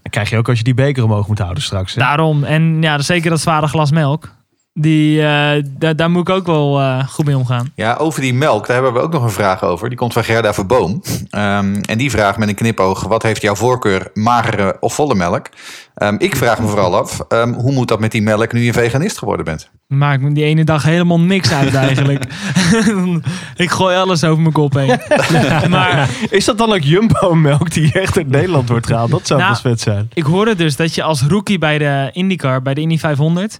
krijg je ook als je die beker omhoog moet houden straks. hè? daarom. En ja, zeker dat zware glas melk. Die, eh, da- daar moet ik ook wel eh, goed mee omgaan. Ja, over die melk, daar hebben we ook nog een vraag over. Die komt van Gerda Verboom. Ehm, en die vraagt met een knipoog, wat heeft jouw voorkeur, magere of volle melk? Ehm, ik vraag me vooral af, ehm, hoe moet dat met die melk nu je veganist geworden bent? Maakt me die ene dag helemaal niks uit eigenlijk. [LAUGHS] ik gooi alles over mijn kop heen. [LAUGHS] maar Is dat dan ook Jumbo-melk die echt uit Nederland wordt gehaald? Dat zou Nou, wel vet zijn. ik hoorde dus dat je als rookie bij de IndyCar, bij de Indy 500...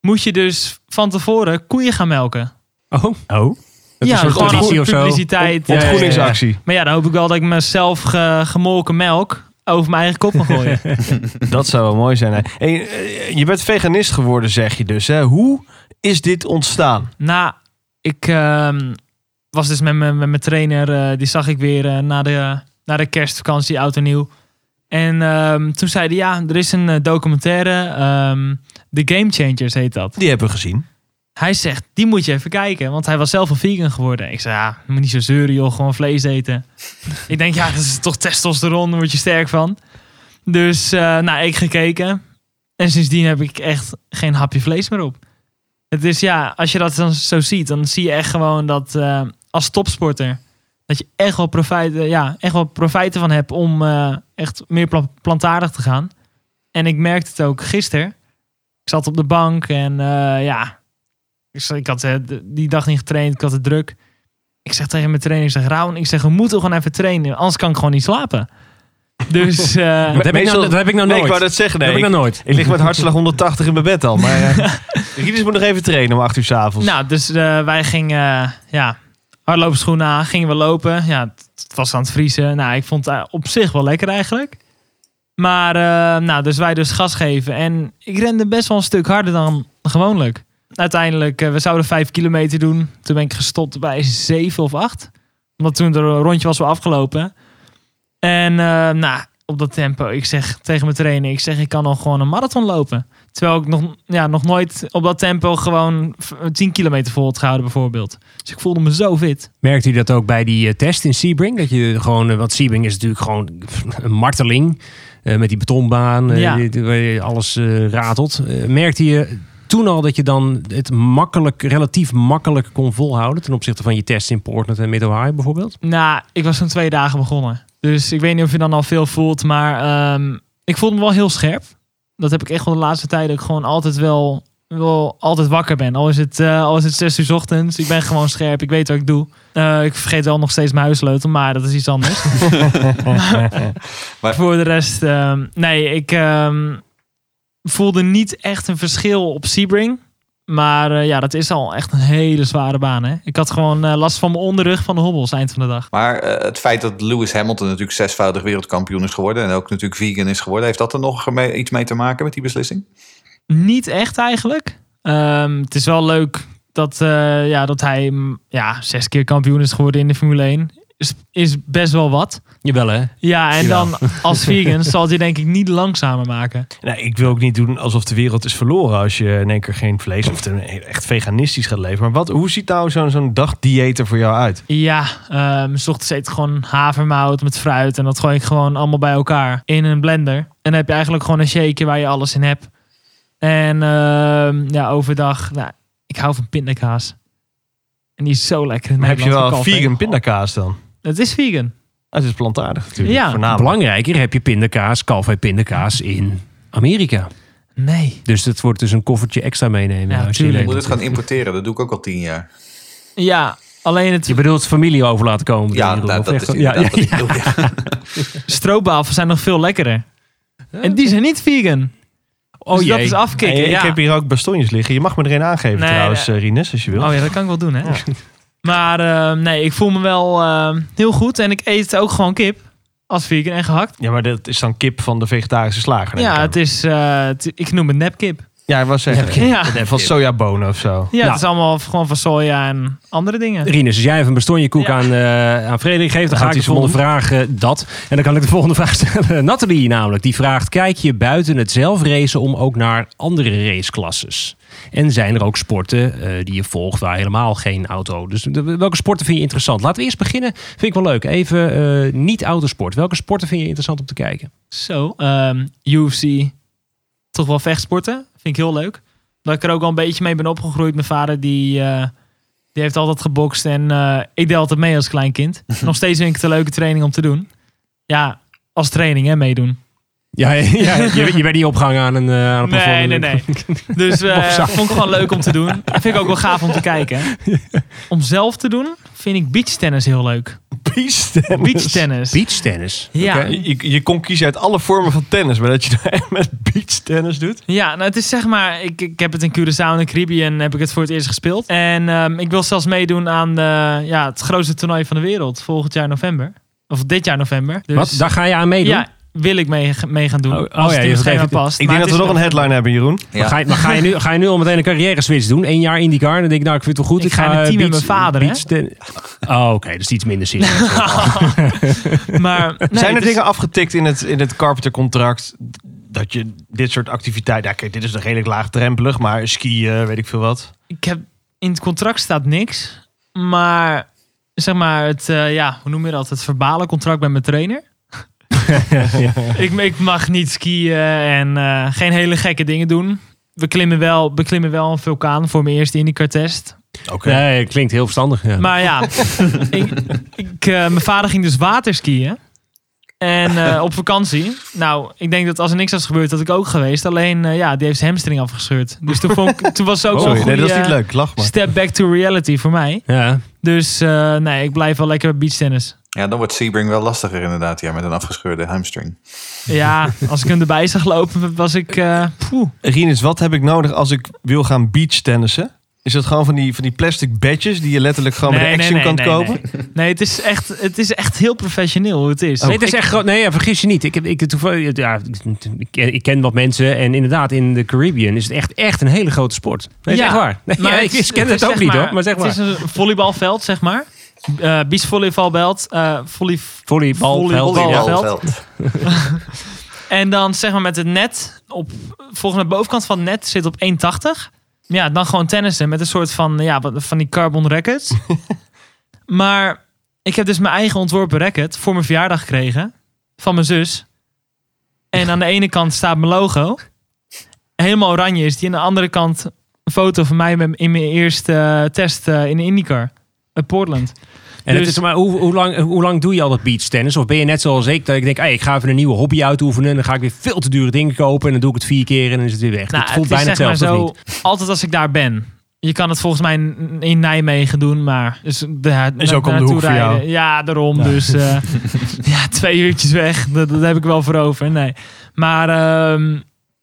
moet je dus van tevoren koeien gaan melken. Oh, Oh? dat is ja, een soort gewoon als publiciteit. Ja, ja, ja. Ontgroeningsactie. Maar ja, dan hoop ik wel dat ik mezelf ge- gemolken melk over mijn eigen kop mag gooien. [LAUGHS] Dat zou wel mooi zijn. hè. Hey, eh, je bent veganist geworden, zeg je dus. Hè? Hoe is dit ontstaan? nou, ik ehm, was dus met mijn, met mijn trainer, eh, die zag ik weer eh, na, de, na de kerstvakantie, oud en nieuw. En ehm, toen zei hij, ja, er is een eh, documentaire, ehm The Game Changers heet dat. Die hebben we gezien. Hij zegt, die moet je even kijken, want hij was zelf een vegan geworden. Ik zei, ja, je moet niet zo zeuren joh, gewoon vlees eten. ik denk, ja, dat is toch testosteron, daar word je sterk van. Dus, eh, nou, ik gekeken. En sindsdien heb ik echt geen hapje vlees meer op. Het is, ja, als je dat dan zo ziet, dan zie je echt gewoon dat eh, als topsporter, dat je echt wel profijten, ja, echt wel profijten van hebt om echt meer pla- plantaardig te gaan. En ik merkte het ook gisteren. Ik zat op de bank en eh, ja, ik, zeg, ik had d- die dag niet getraind, ik had het druk. Ik zeg tegen mijn trainer, ik zeg, Raun, ik zeg, we moeten gewoon even trainen, anders kan ik gewoon niet slapen. Dus [LAUGHS] eh, Dat heb, ik nou, dat heb ik nou Nee, nooit. ik wou dat zeggen. dat Nee, heb ik nou nooit. ik lig met hartslag 180 in mijn bed al. Maar [LAUGHS] uh, moet nog even trainen om 8 uur s avonds. nou, dus eh, wij gingen, ja, hardloopschoenen aan, gingen we lopen. Ja, het, was aan het vriezen. Nou, ik vond het eh, op zich wel lekker eigenlijk. Maar, eh, nou, dus wij dus gas geven. En ik rende best wel een stuk harder dan gewoonlijk. Uiteindelijk, eh, we zouden vijf kilometer doen. Toen ben ik gestopt bij zeven of acht. Omdat toen er een rondje was wel afgelopen. En nou, op dat tempo, ik zeg tegen mijn trainer, ik zeg ik kan nog gewoon een marathon lopen. Terwijl ik nog, ja, nog nooit op dat tempo gewoon v- 10 kilometer vol had gehouden bijvoorbeeld. Dus ik voelde me zo fit. Merkte u dat ook bij die eh, test in Sebring? Dat je gewoon, eh, want Sebring is natuurlijk gewoon een marteling. eh, met die betonbaan, Ja. waar je alles ratelt. Merkte je toen al dat je dan het makkelijk, relatief makkelijk kon volhouden ten opzichte van je tests in Portland en Mid-Ohio bijvoorbeeld? Nou, ik was toen twee dagen begonnen. Dus ik weet niet of je dan al veel voelt, maar ehm, ik voelde me wel heel scherp. Dat heb ik echt wel de laatste tijd dat ik gewoon altijd wel, wel altijd wakker ben. Al is, het, eh, al is het zes uur 's ochtends, ik ben gewoon scherp. Ik weet wat ik doe. Eh, ik vergeet wel nog steeds mijn huissleutel, maar dat is iets anders. [LAUGHS] Maar- Voor de rest, ehm, nee, ik ehm, voelde niet echt een verschil op Sebring. Maar eh, ja, dat is al echt een hele zware baan. Hè? Ik had gewoon eh, last van mijn onderrug van de hobbels eind van de dag. Maar eh, het feit dat Lewis Hamilton natuurlijk zesvoudig wereldkampioen is geworden... en ook natuurlijk vegan is geworden... heeft dat er nog mee- iets mee te maken met die beslissing? Niet echt eigenlijk. Ehm, het is wel leuk dat, ja, dat hij mm, ja, zes keer kampioen is geworden in de Formule 1. Is, is best wel wat. Jawel hè? Ja, en Jawel. dan als vegan zal hij denk ik niet langzamer maken. Nou, ik wil ook niet doen alsof de wereld is verloren als je in één keer geen vlees of echt veganistisch gaat leven. Maar wat, hoe ziet nou zo'n zo'n dagdieet er voor jou uit? Ja, ehm s ochtends eet ik gewoon havermout met fruit. En dat gooi ik gewoon allemaal bij elkaar in een blender. En dan heb je eigenlijk gewoon een shake waar je alles in hebt. En ehm, ja, overdag, nou, ik hou van pindakaas. En die is zo lekker. in Maar heb je wel vegan pindakaas dan? Het is vegan. Dat is plantaardig natuurlijk. Ja. voornamelijk. Belangrijker heb je pindakaas, kalfij pindakaas in Amerika. Nee. Dus dat wordt dus een koffertje extra meenemen. Ja, als je moet het gaan importeren, dat doe ik ook al tien jaar. Ja, alleen het Je bedoelt familie over laten komen? Ja, bedoel nou, dat echt- is ja, [LAUGHS] stroopwafels zijn nog veel lekkerder. En die zijn niet vegan. Oh dus dat is afkicken. Ik heb hier ook bastonjes liggen. Je mag me er een aangeven Nee, trouwens, nee. eh, Rinus, als je wil. Oh ja, dat kan ik wel doen, hè? Maar eh, nee, ik voel me wel eh, heel goed. En ik eet ook gewoon kip. Als vegan en gehakt. Ja, maar dat is dan kip van de vegetarische slager. Ja, het is, eh, het- ik noem het nepkip. Ja, ik was zeggen. Ja, Van sojabonen of zo. ja Nou. het is allemaal gewoon van soja en andere dingen. Rinus, als jij even een bastonje koek Ja. aan, eh aan Frederik geeft, dan ga ik de volgende vraag eh, dat. En dan kan ik de volgende vraag stellen. [LAUGHS] Nathalie namelijk, die vraagt, kijk je buiten het zelfracen om ook naar andere raceklasses? En zijn er ook sporten eh, die je volgt waar helemaal geen auto... Dus de- welke sporten vind je interessant? Laten we eerst beginnen, vind ik wel leuk. Even eh, niet autosport. Welke sporten vind je interessant om te kijken? Zo, ehm, UFC, toch wel vechtsporten. Vind ik heel leuk. Dat ik er ook al een beetje mee ben opgegroeid. Mijn vader die, eh, die heeft altijd gebokst en eh, ik deed altijd mee als klein kind. [LAUGHS] Nog steeds vind ik het een leuke training om te doen. Ja, als training hè, meedoen. Ja, ja [LAUGHS] je, je bent niet opgehangen aan een, eh aan een Nee, nee, nee. [LAUGHS] Dus eh, zo. vond ik gewoon leuk om te doen. En [LAUGHS] vind ik ook wel gaaf om te kijken. Om zelf te doen, vind ik beachtennis heel leuk. Beachtennis. Beachtennis. Beachtennis. Ja. Oké. Je, kon kiezen uit alle vormen van tennis, maar dat je nou echt met beachtennis doet. Ja, nou het is zeg maar, ik, ik heb het in Curaçao en de Caribbean heb ik het voor het eerst gespeeld. En ehm, ik wil zelfs meedoen aan de, ja, het grootste toernooi van de wereld volgend jaar november. Of dit jaar november. Dus, Wat? Daar ga je aan meedoen? Ja, wil ik mee, mee gaan doen. Oh, oh als ja, het je in het schema geeft- past. Ik Maar denk dat we nog een headline hebben, Jeroen. Ja. Maar, ga je, maar ga, je nu, ga je nu al meteen een carrière switch doen? Eén jaar IndyCar? Dan denk ik, nou, ik vind het wel goed. Ik ga in een eh, team met beach- mijn vader, hè? beachten- Oh, oké. is iets minder serieus. [LAUGHS] [LAUGHS] Maar nee, Zijn er dingen afgetikt in het, in het Carpenter contract dat je dit soort activiteiten... Ja, kijk, dit is nog redelijk laagdrempelig, maar skiën, weet ik veel wat. ik heb, in het contract staat niks. Maar zeg maar, het, eh, ja, hoe noem je dat? Het verbale contract met mijn trainer. [LAUGHS] ik, ik mag niet skiën en eh, geen hele gekke dingen doen. We klimmen wel, beklimmen wel een vulkaan voor mijn eerste IndyCar-test. Oké. Nee, klinkt heel verstandig. Ja. Maar ja, [LAUGHS] ik, ik, eh, mijn vader ging dus waterskiën. En eh, op vakantie. Nou, ik denk dat als er niks was gebeurd, had ik ook geweest. Alleen, eh, ja, die heeft zijn hamstring afgescheurd. Dus toen, vond ik, toen was het ook Oh, een nee, dat is niet leuk. Lach maar. step back to reality voor mij. ja. Dus eh, nee, ik blijf wel lekker bij beachtennis. Ja, dan wordt Sebring wel lastiger inderdaad, ja, met een afgescheurde hamstring. Ja, als ik hem erbij zag lopen, was ik... eh poeh. Rinus, wat heb ik nodig als ik wil gaan beachtennissen? Is dat gewoon van die, van die plastic badges die je letterlijk gewoon bij de Action kan kopen? Nee, Nee, het, is echt, het is echt heel professioneel hoe het is. Nee, het is echt groot. Nee, ja, vergis je niet. Ik, heb, ik, toevallig, ja, ik, ken, ik ken wat mensen. En inderdaad, in de Caribbean is het echt, echt een hele grote sport. Nee, is echt waar. Nee, ja, [LAUGHS] ik ken het, ook niet maar- hoor. Maar zeg maar. Het is een volleybalveld, zeg maar. Eh beachvolleybalveld. eh volley, Volleybal, volleybal- veld, ja. Volleybal. Volleybal veld. [LAUGHS] En dan zeg maar met het net, op, volgens mij de bovenkant van het net zit op 1,80. Ja, dan gewoon tennissen met een soort van, ja, van die carbon rackets. [LAUGHS] maar ik heb dus mijn eigen ontworpen racket voor mijn verjaardag gekregen. Van mijn zus. En aan de ene kant staat mijn logo. Helemaal oranje is die. En aan de andere kant een foto van mij met- in mijn eerste eh, test in de IndyCar. Uit Portland. En het Dus- is, maar hoe, hoe, lang, hoe lang doe je al dat beachtennis? Of ben je net zoals ik, dat ik denk, hey, ik ga even een nieuwe hobby uitoefenen. En dan ga ik weer veel te dure dingen kopen. En dan doe ik het vier keer en dan is het weer weg. Nou, het voelt het is bijna zeg maar hetzelfde, of niet? zo, altijd als ik daar ben. Je kan het volgens mij in- in Nijmegen doen, maar dus de, Is ook om de hoek voor jou. Ja, daarom. Dus eh, [LAUGHS] ja, twee uurtjes weg, dat, dat heb ik wel voor over. Nee, maar ehm,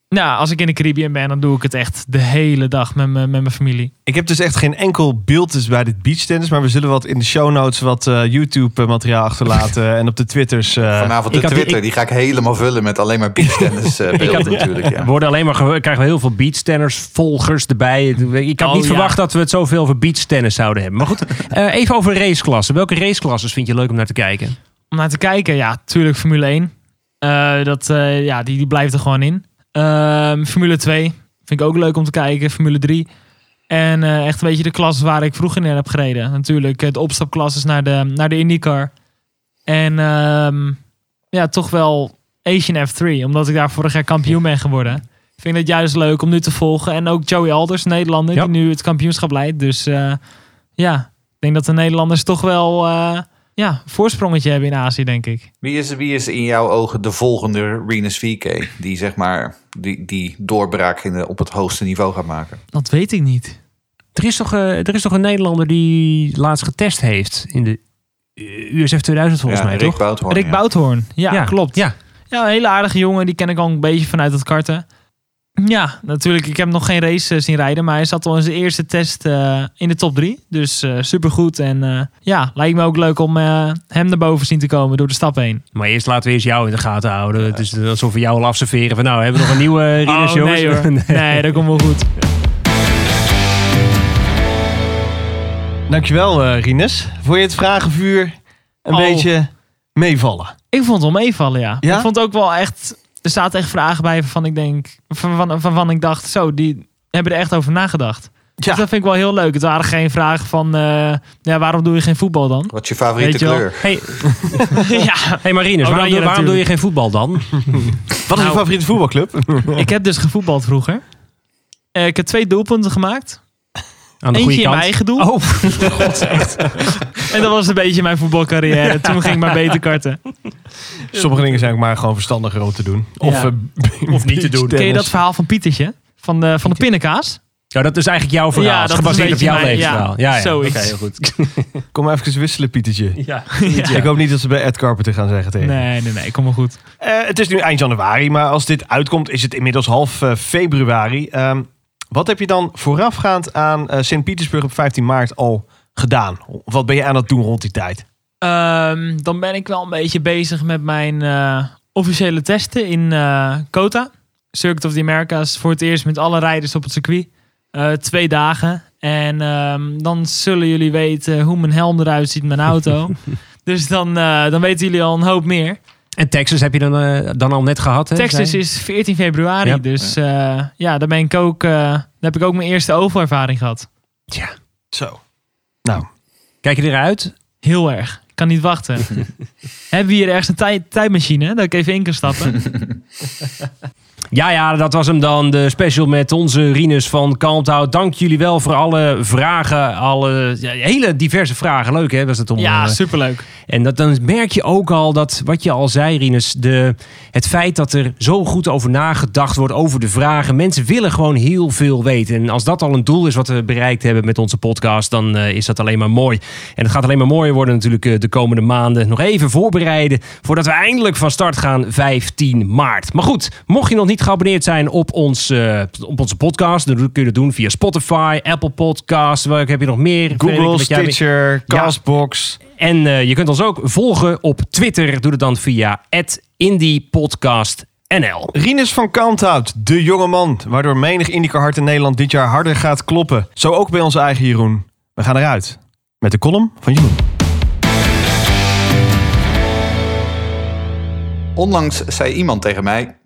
nou, als ik in de Caribbean ben, dan doe ik het echt de hele dag met, mijn- met mijn familie. Ik heb dus echt geen enkel beeld dus bij dit beachtennis. Maar we zullen wat in de show notes wat eh, YouTube materiaal achterlaten. [LAUGHS] en op de Twitters. eh, Vanavond ik de die- Twitter, die ga ik helemaal vullen met alleen maar beachtennis eh [LAUGHS] beelden had- natuurlijk. Ja. Er worden alleen maar ge- krijgen we heel veel beachtennis volgers erbij. Ik had Oh, niet ja. verwacht dat we het zoveel over beachtennis zouden hebben. Maar goed, [LAUGHS] eh, even over raceklassen. Welke raceklassen vind je leuk om naar te kijken? Om naar te kijken, ja, tuurlijk Formule 1. Eh, dat, eh, ja, die, die blijft er gewoon in. Ehm, Formule 2 vind ik ook leuk om te kijken. Formule 3. En eh, echt een beetje de klassen waar ik vroeger in heb gereden. Natuurlijk de opstapklasses naar de, naar de IndyCar. En ehm, ja, toch wel Asian F3. Omdat ik daar vorig jaar kampioen ben geworden. Ik vind het juist leuk om nu te volgen. En ook Joey Alders, Nederlander, Ja. die nu het kampioenschap leidt. Dus eh, ja, ik denk dat de Nederlanders toch wel eh, ja, voorsprongetje hebben in Azië, denk ik. Wie, is, wie is in jouw ogen de volgende Renus VK? Die zeg maar die, die doorbraak in de, op het hoogste niveau gaat maken. Dat weet ik niet. Er is toch, eh, er is toch een Nederlander die laatst getest heeft in de eh, USF 2000 volgens ja, mij, Rick toch? Bouthoorn, Rick ja. Bouthoorn. Ja, klopt. Ja. Ja, een hele aardige jongen. Die ken ik al een beetje vanuit het karten. Ja, natuurlijk. Ik heb nog geen race eh, zien rijden. Maar hij zat al in zijn eerste test eh, in de top 3. Dus super supergoed. En eh, ja, lijkt me ook leuk om eh, hem naar boven zien te komen door de stap heen. Maar eerst laten we eerst jou in de gaten houden. Het is alsof we jou al afserveren van nou, hebben we nog een nieuwe Rinus, Oh, nee hoor. [LAUGHS] Nee, dat komt wel goed. Dankjewel, eh Rinus. Vond je het vragenvuur een Oh. beetje meevallen? Ik vond het wel meevallen, ja. Ja? Ik vond ook wel echt... Er zaten echt vragen bij waarvan ik denk... Van, van, van, waarvan ik dacht, zo, die hebben er echt over nagedacht. Ja. Dus dat vind ik wel heel leuk. Het waren geen vragen van... eh, ja, waarom doe je geen voetbal dan? Wat is je favoriete Weet je wel. kleur? Hey, [LAUGHS] ja, hey Marinus, waarom, Oranje doe- waarom doe je geen voetbal dan? [LAUGHS] Wat is je Nou. favoriete voetbalclub? ik heb dus gevoetbald vroeger. Eh, ik heb twee doelpunten gemaakt. Aan de Eentje goede in kant. mijn eigen doel. Oh, [LAUGHS] [LAUGHS] En dat was een beetje mijn voetbalcarrière. Toen ging ik maar beter karten. Sommige dingen zijn ook maar gewoon verstandiger om te doen. Of, Ja. eh, [LAUGHS] Of niet te doen. Ken je dat verhaal van Pietertje? Van de, van de pindakaas? ja, dat is eigenlijk jouw verhaal. Ja, dat is gebaseerd op jouw mijn- levensverhaal. ja, Ja, ja. Oké, heel goed. Kom maar even wisselen, Pietertje. Ja. Ik hoop niet dat ze bij Ed Carpenter gaan zeggen tegen. Nee, nee, nee. Kom maar goed. Eh, het is nu eind januari, maar als dit uitkomt is het inmiddels half eh, februari. Ehm, wat heb je dan voorafgaand aan eh Sint-Petersburg op 15 maart al gedaan? Of wat ben je aan het doen rond die tijd? Ehm, dan ben ik wel een beetje bezig met mijn eh, officiële testen in eh Kota. Circuit of the Americas. Voor het eerst met alle rijders op het circuit. Twee dagen. En ehm, dan zullen jullie weten hoe mijn helm eruit ziet, mijn auto. [LAUGHS] dus dan, dan weten jullie al een hoop meer. En Texas heb je dan, eh, dan al net gehad? Hè, Texas is 14 februari. Ja. Dus eh, ja, daar ben ik ook, eh, daar heb ik ook mijn eerste overervaring gehad. Tja. Zo. Nou, Kijk je eruit? Heel erg. Ik kan niet wachten. [LAUGHS] Hebben we hier ergens een tijd, tijdmachine? Dat ik even in kan stappen? [LAUGHS] Ja, ja, dat was hem dan. De special met onze Rinus van Kalmthout. Dank jullie wel voor alle vragen. Alle ja, hele diverse vragen. Leuk hè, was het om... ja, eh, superleuk. En dat, dan merk je ook al dat, wat je al zei, Rinus, de, het feit dat er zo goed over nagedacht wordt, over de vragen. Mensen willen gewoon heel veel weten. En als dat al een doel is wat we bereikt hebben met onze podcast, dan eh, is dat alleen maar mooi. En het gaat alleen maar mooier worden natuurlijk eh, de komende maanden. Nog even voorbereiden voordat we eindelijk van start gaan 15 maart. Maar goed, mocht je nog niet geabonneerd zijn op, ons, eh, op onze podcast, dan kun je dat doen via Spotify, Apple Podcasts. Welke heb je nog meer? Google, Stitcher, Ja. Castbox. en eh, je kunt ons ook volgen op Twitter. Doe het dan via @indiepodcastnl. Rinus van Kalmthout, de jonge man, waardoor menig hart in Nederland dit jaar harder gaat kloppen. Zo ook bij onze eigen Jeroen. We gaan eruit met de column van Jeroen. Onlangs zei iemand tegen mij: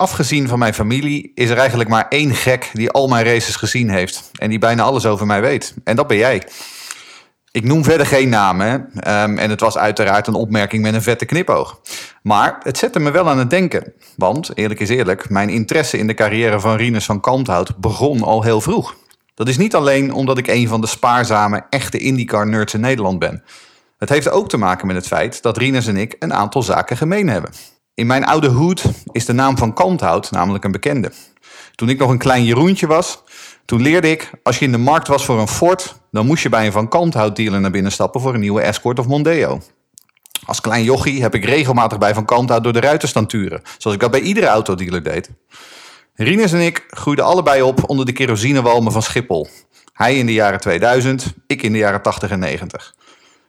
Afgezien van mijn familie is er eigenlijk maar één gek die al mijn races gezien heeft. En die bijna alles over mij weet. En dat ben jij. Ik noem verder geen namen. Ehm, en het was uiteraard een opmerking met een vette knipoog. Maar het zette me wel aan het denken. Want, eerlijk is eerlijk, mijn interesse in de carrière van Rinus van Kalmthout begon al heel vroeg. Dat is niet alleen omdat ik een van de spaarzame, echte IndyCar-nerds in Nederland ben. Het heeft ook te maken met het feit dat Rinus en ik een aantal zaken gemeen hebben. In mijn oude hoed is de naam van Kalmthout namelijk een bekende. Toen ik nog een klein Jeroentje was, toen leerde ik... als je in de markt was voor een Ford... dan moest je bij een Van Kalmthout dealer naar binnen stappen... voor een nieuwe Escort of Mondeo. Als klein jochie heb ik regelmatig bij Van Kalmthout door de ruiten staan turen. Zoals ik dat bij iedere autodealer deed. Rinus en ik groeiden allebei op onder de kerosinewalmen van Schiphol. Hij in de jaren 2000, ik in de jaren 80 en 90.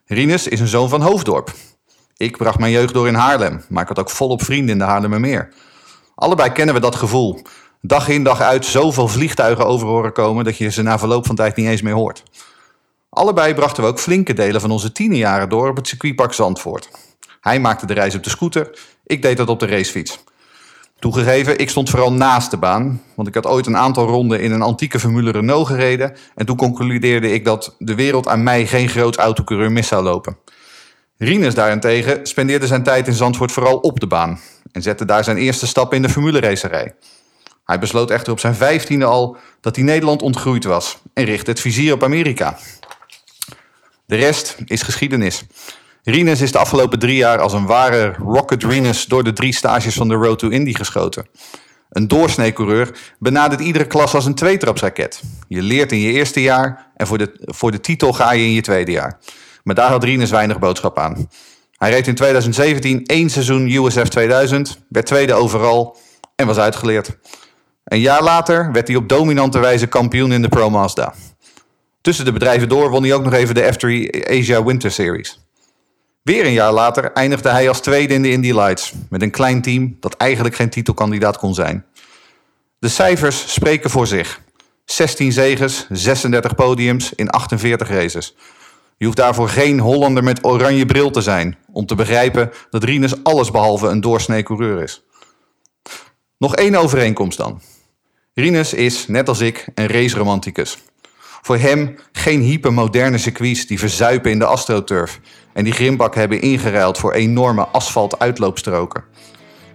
Rinus is een zoon van Hoofddorp. Ik bracht mijn jeugd door in Haarlem, maar ik had ook volop vrienden in de Haarlemmermeer. Allebei kennen we dat gevoel. Dag in dag uit zoveel vliegtuigen over horen komen dat je ze na verloop van tijd niet eens meer hoort. Allebei brachten we ook flinke delen van onze tienerjaren door op het circuitpark Zandvoort. Hij maakte de reis op de scooter, ik deed dat op de racefiets. Toegegeven, ik stond vooral naast de baan, want ik had ooit een aantal ronden in een antieke Formule Renault gereden en toen concludeerde ik dat de wereld aan mij geen groot autocoureur mis zou lopen. Rinus daarentegen spendeerde zijn tijd in Zandvoort vooral op de baan en zette daar zijn eerste stap in de formuleracerij. Hij besloot echter op zijn vijftiende al dat hij Nederland ontgroeid was en richtte het vizier op Amerika. De rest is geschiedenis. Rinus is de afgelopen drie jaar als een ware Rocket Rinus door de drie stages van de Road to Indy geschoten. Een doorsneecoureur benadert iedere klas als een tweetrapsraket. Je leert in je eerste jaar en voor de, voor de titel ga je in je tweede jaar. Maar daar had Rinus weinig boodschap aan. Hij reed in 2017 één seizoen USF 2000, werd tweede overal en was uitgeleerd. Een jaar later werd hij op dominante wijze kampioen in de Pro Mazda. Tussen de bedrijven door won hij ook nog even de F3 Asia Winter Series. Weer een jaar later eindigde hij als tweede in de Indy Lights met een klein team dat eigenlijk geen titelkandidaat kon zijn. De cijfers spreken voor zich. 16 zegens, 36 podiums in 48 races. Je hoeft daarvoor geen Hollander met oranje bril te zijn om te begrijpen dat Rinus allesbehalve een doorsnee coureur is. Nog één overeenkomst dan. Rinus is, net als ik, een raceromanticus. Voor hem geen hypermoderne circuits die verzuipen in de astroturf en die grimbak hebben ingeruild voor enorme asfalt-uitloopstroken.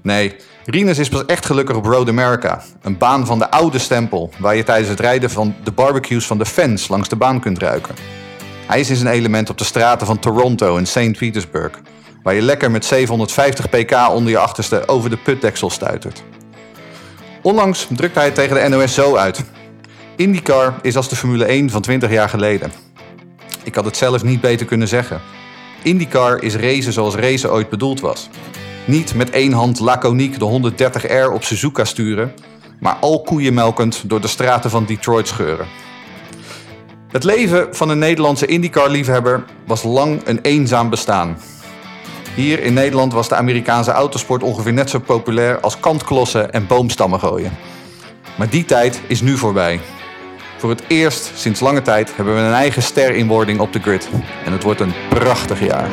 Nee, Rinus is pas echt gelukkig op Road America, een baan van de oude stempel waar je tijdens het rijden van de barbecues van de fans langs de baan kunt ruiken. Hij is in zijn element op de straten van Toronto en St. Petersburg, waar je lekker met 750 pk onder je achterste over de putdeksel stuitert. Onlangs drukte hij tegen de NOS zo uit. IndyCar is als de Formule 1 van 20 jaar geleden. Ik had het zelf niet beter kunnen zeggen. IndyCar is racen zoals racen ooit bedoeld was. Niet met één hand laconiek de 130R op Suzuka sturen, maar al koeienmelkend door de straten van Detroit scheuren. Het leven van een Nederlandse IndyCar-liefhebber was lang een eenzaam bestaan. Hier in Nederland was de Amerikaanse autosport ongeveer net zo populair als kantklossen en boomstammen gooien. Maar die tijd is nu voorbij. Voor het eerst sinds lange tijd hebben we een eigen ster in wording op de grid. En het wordt een prachtig jaar.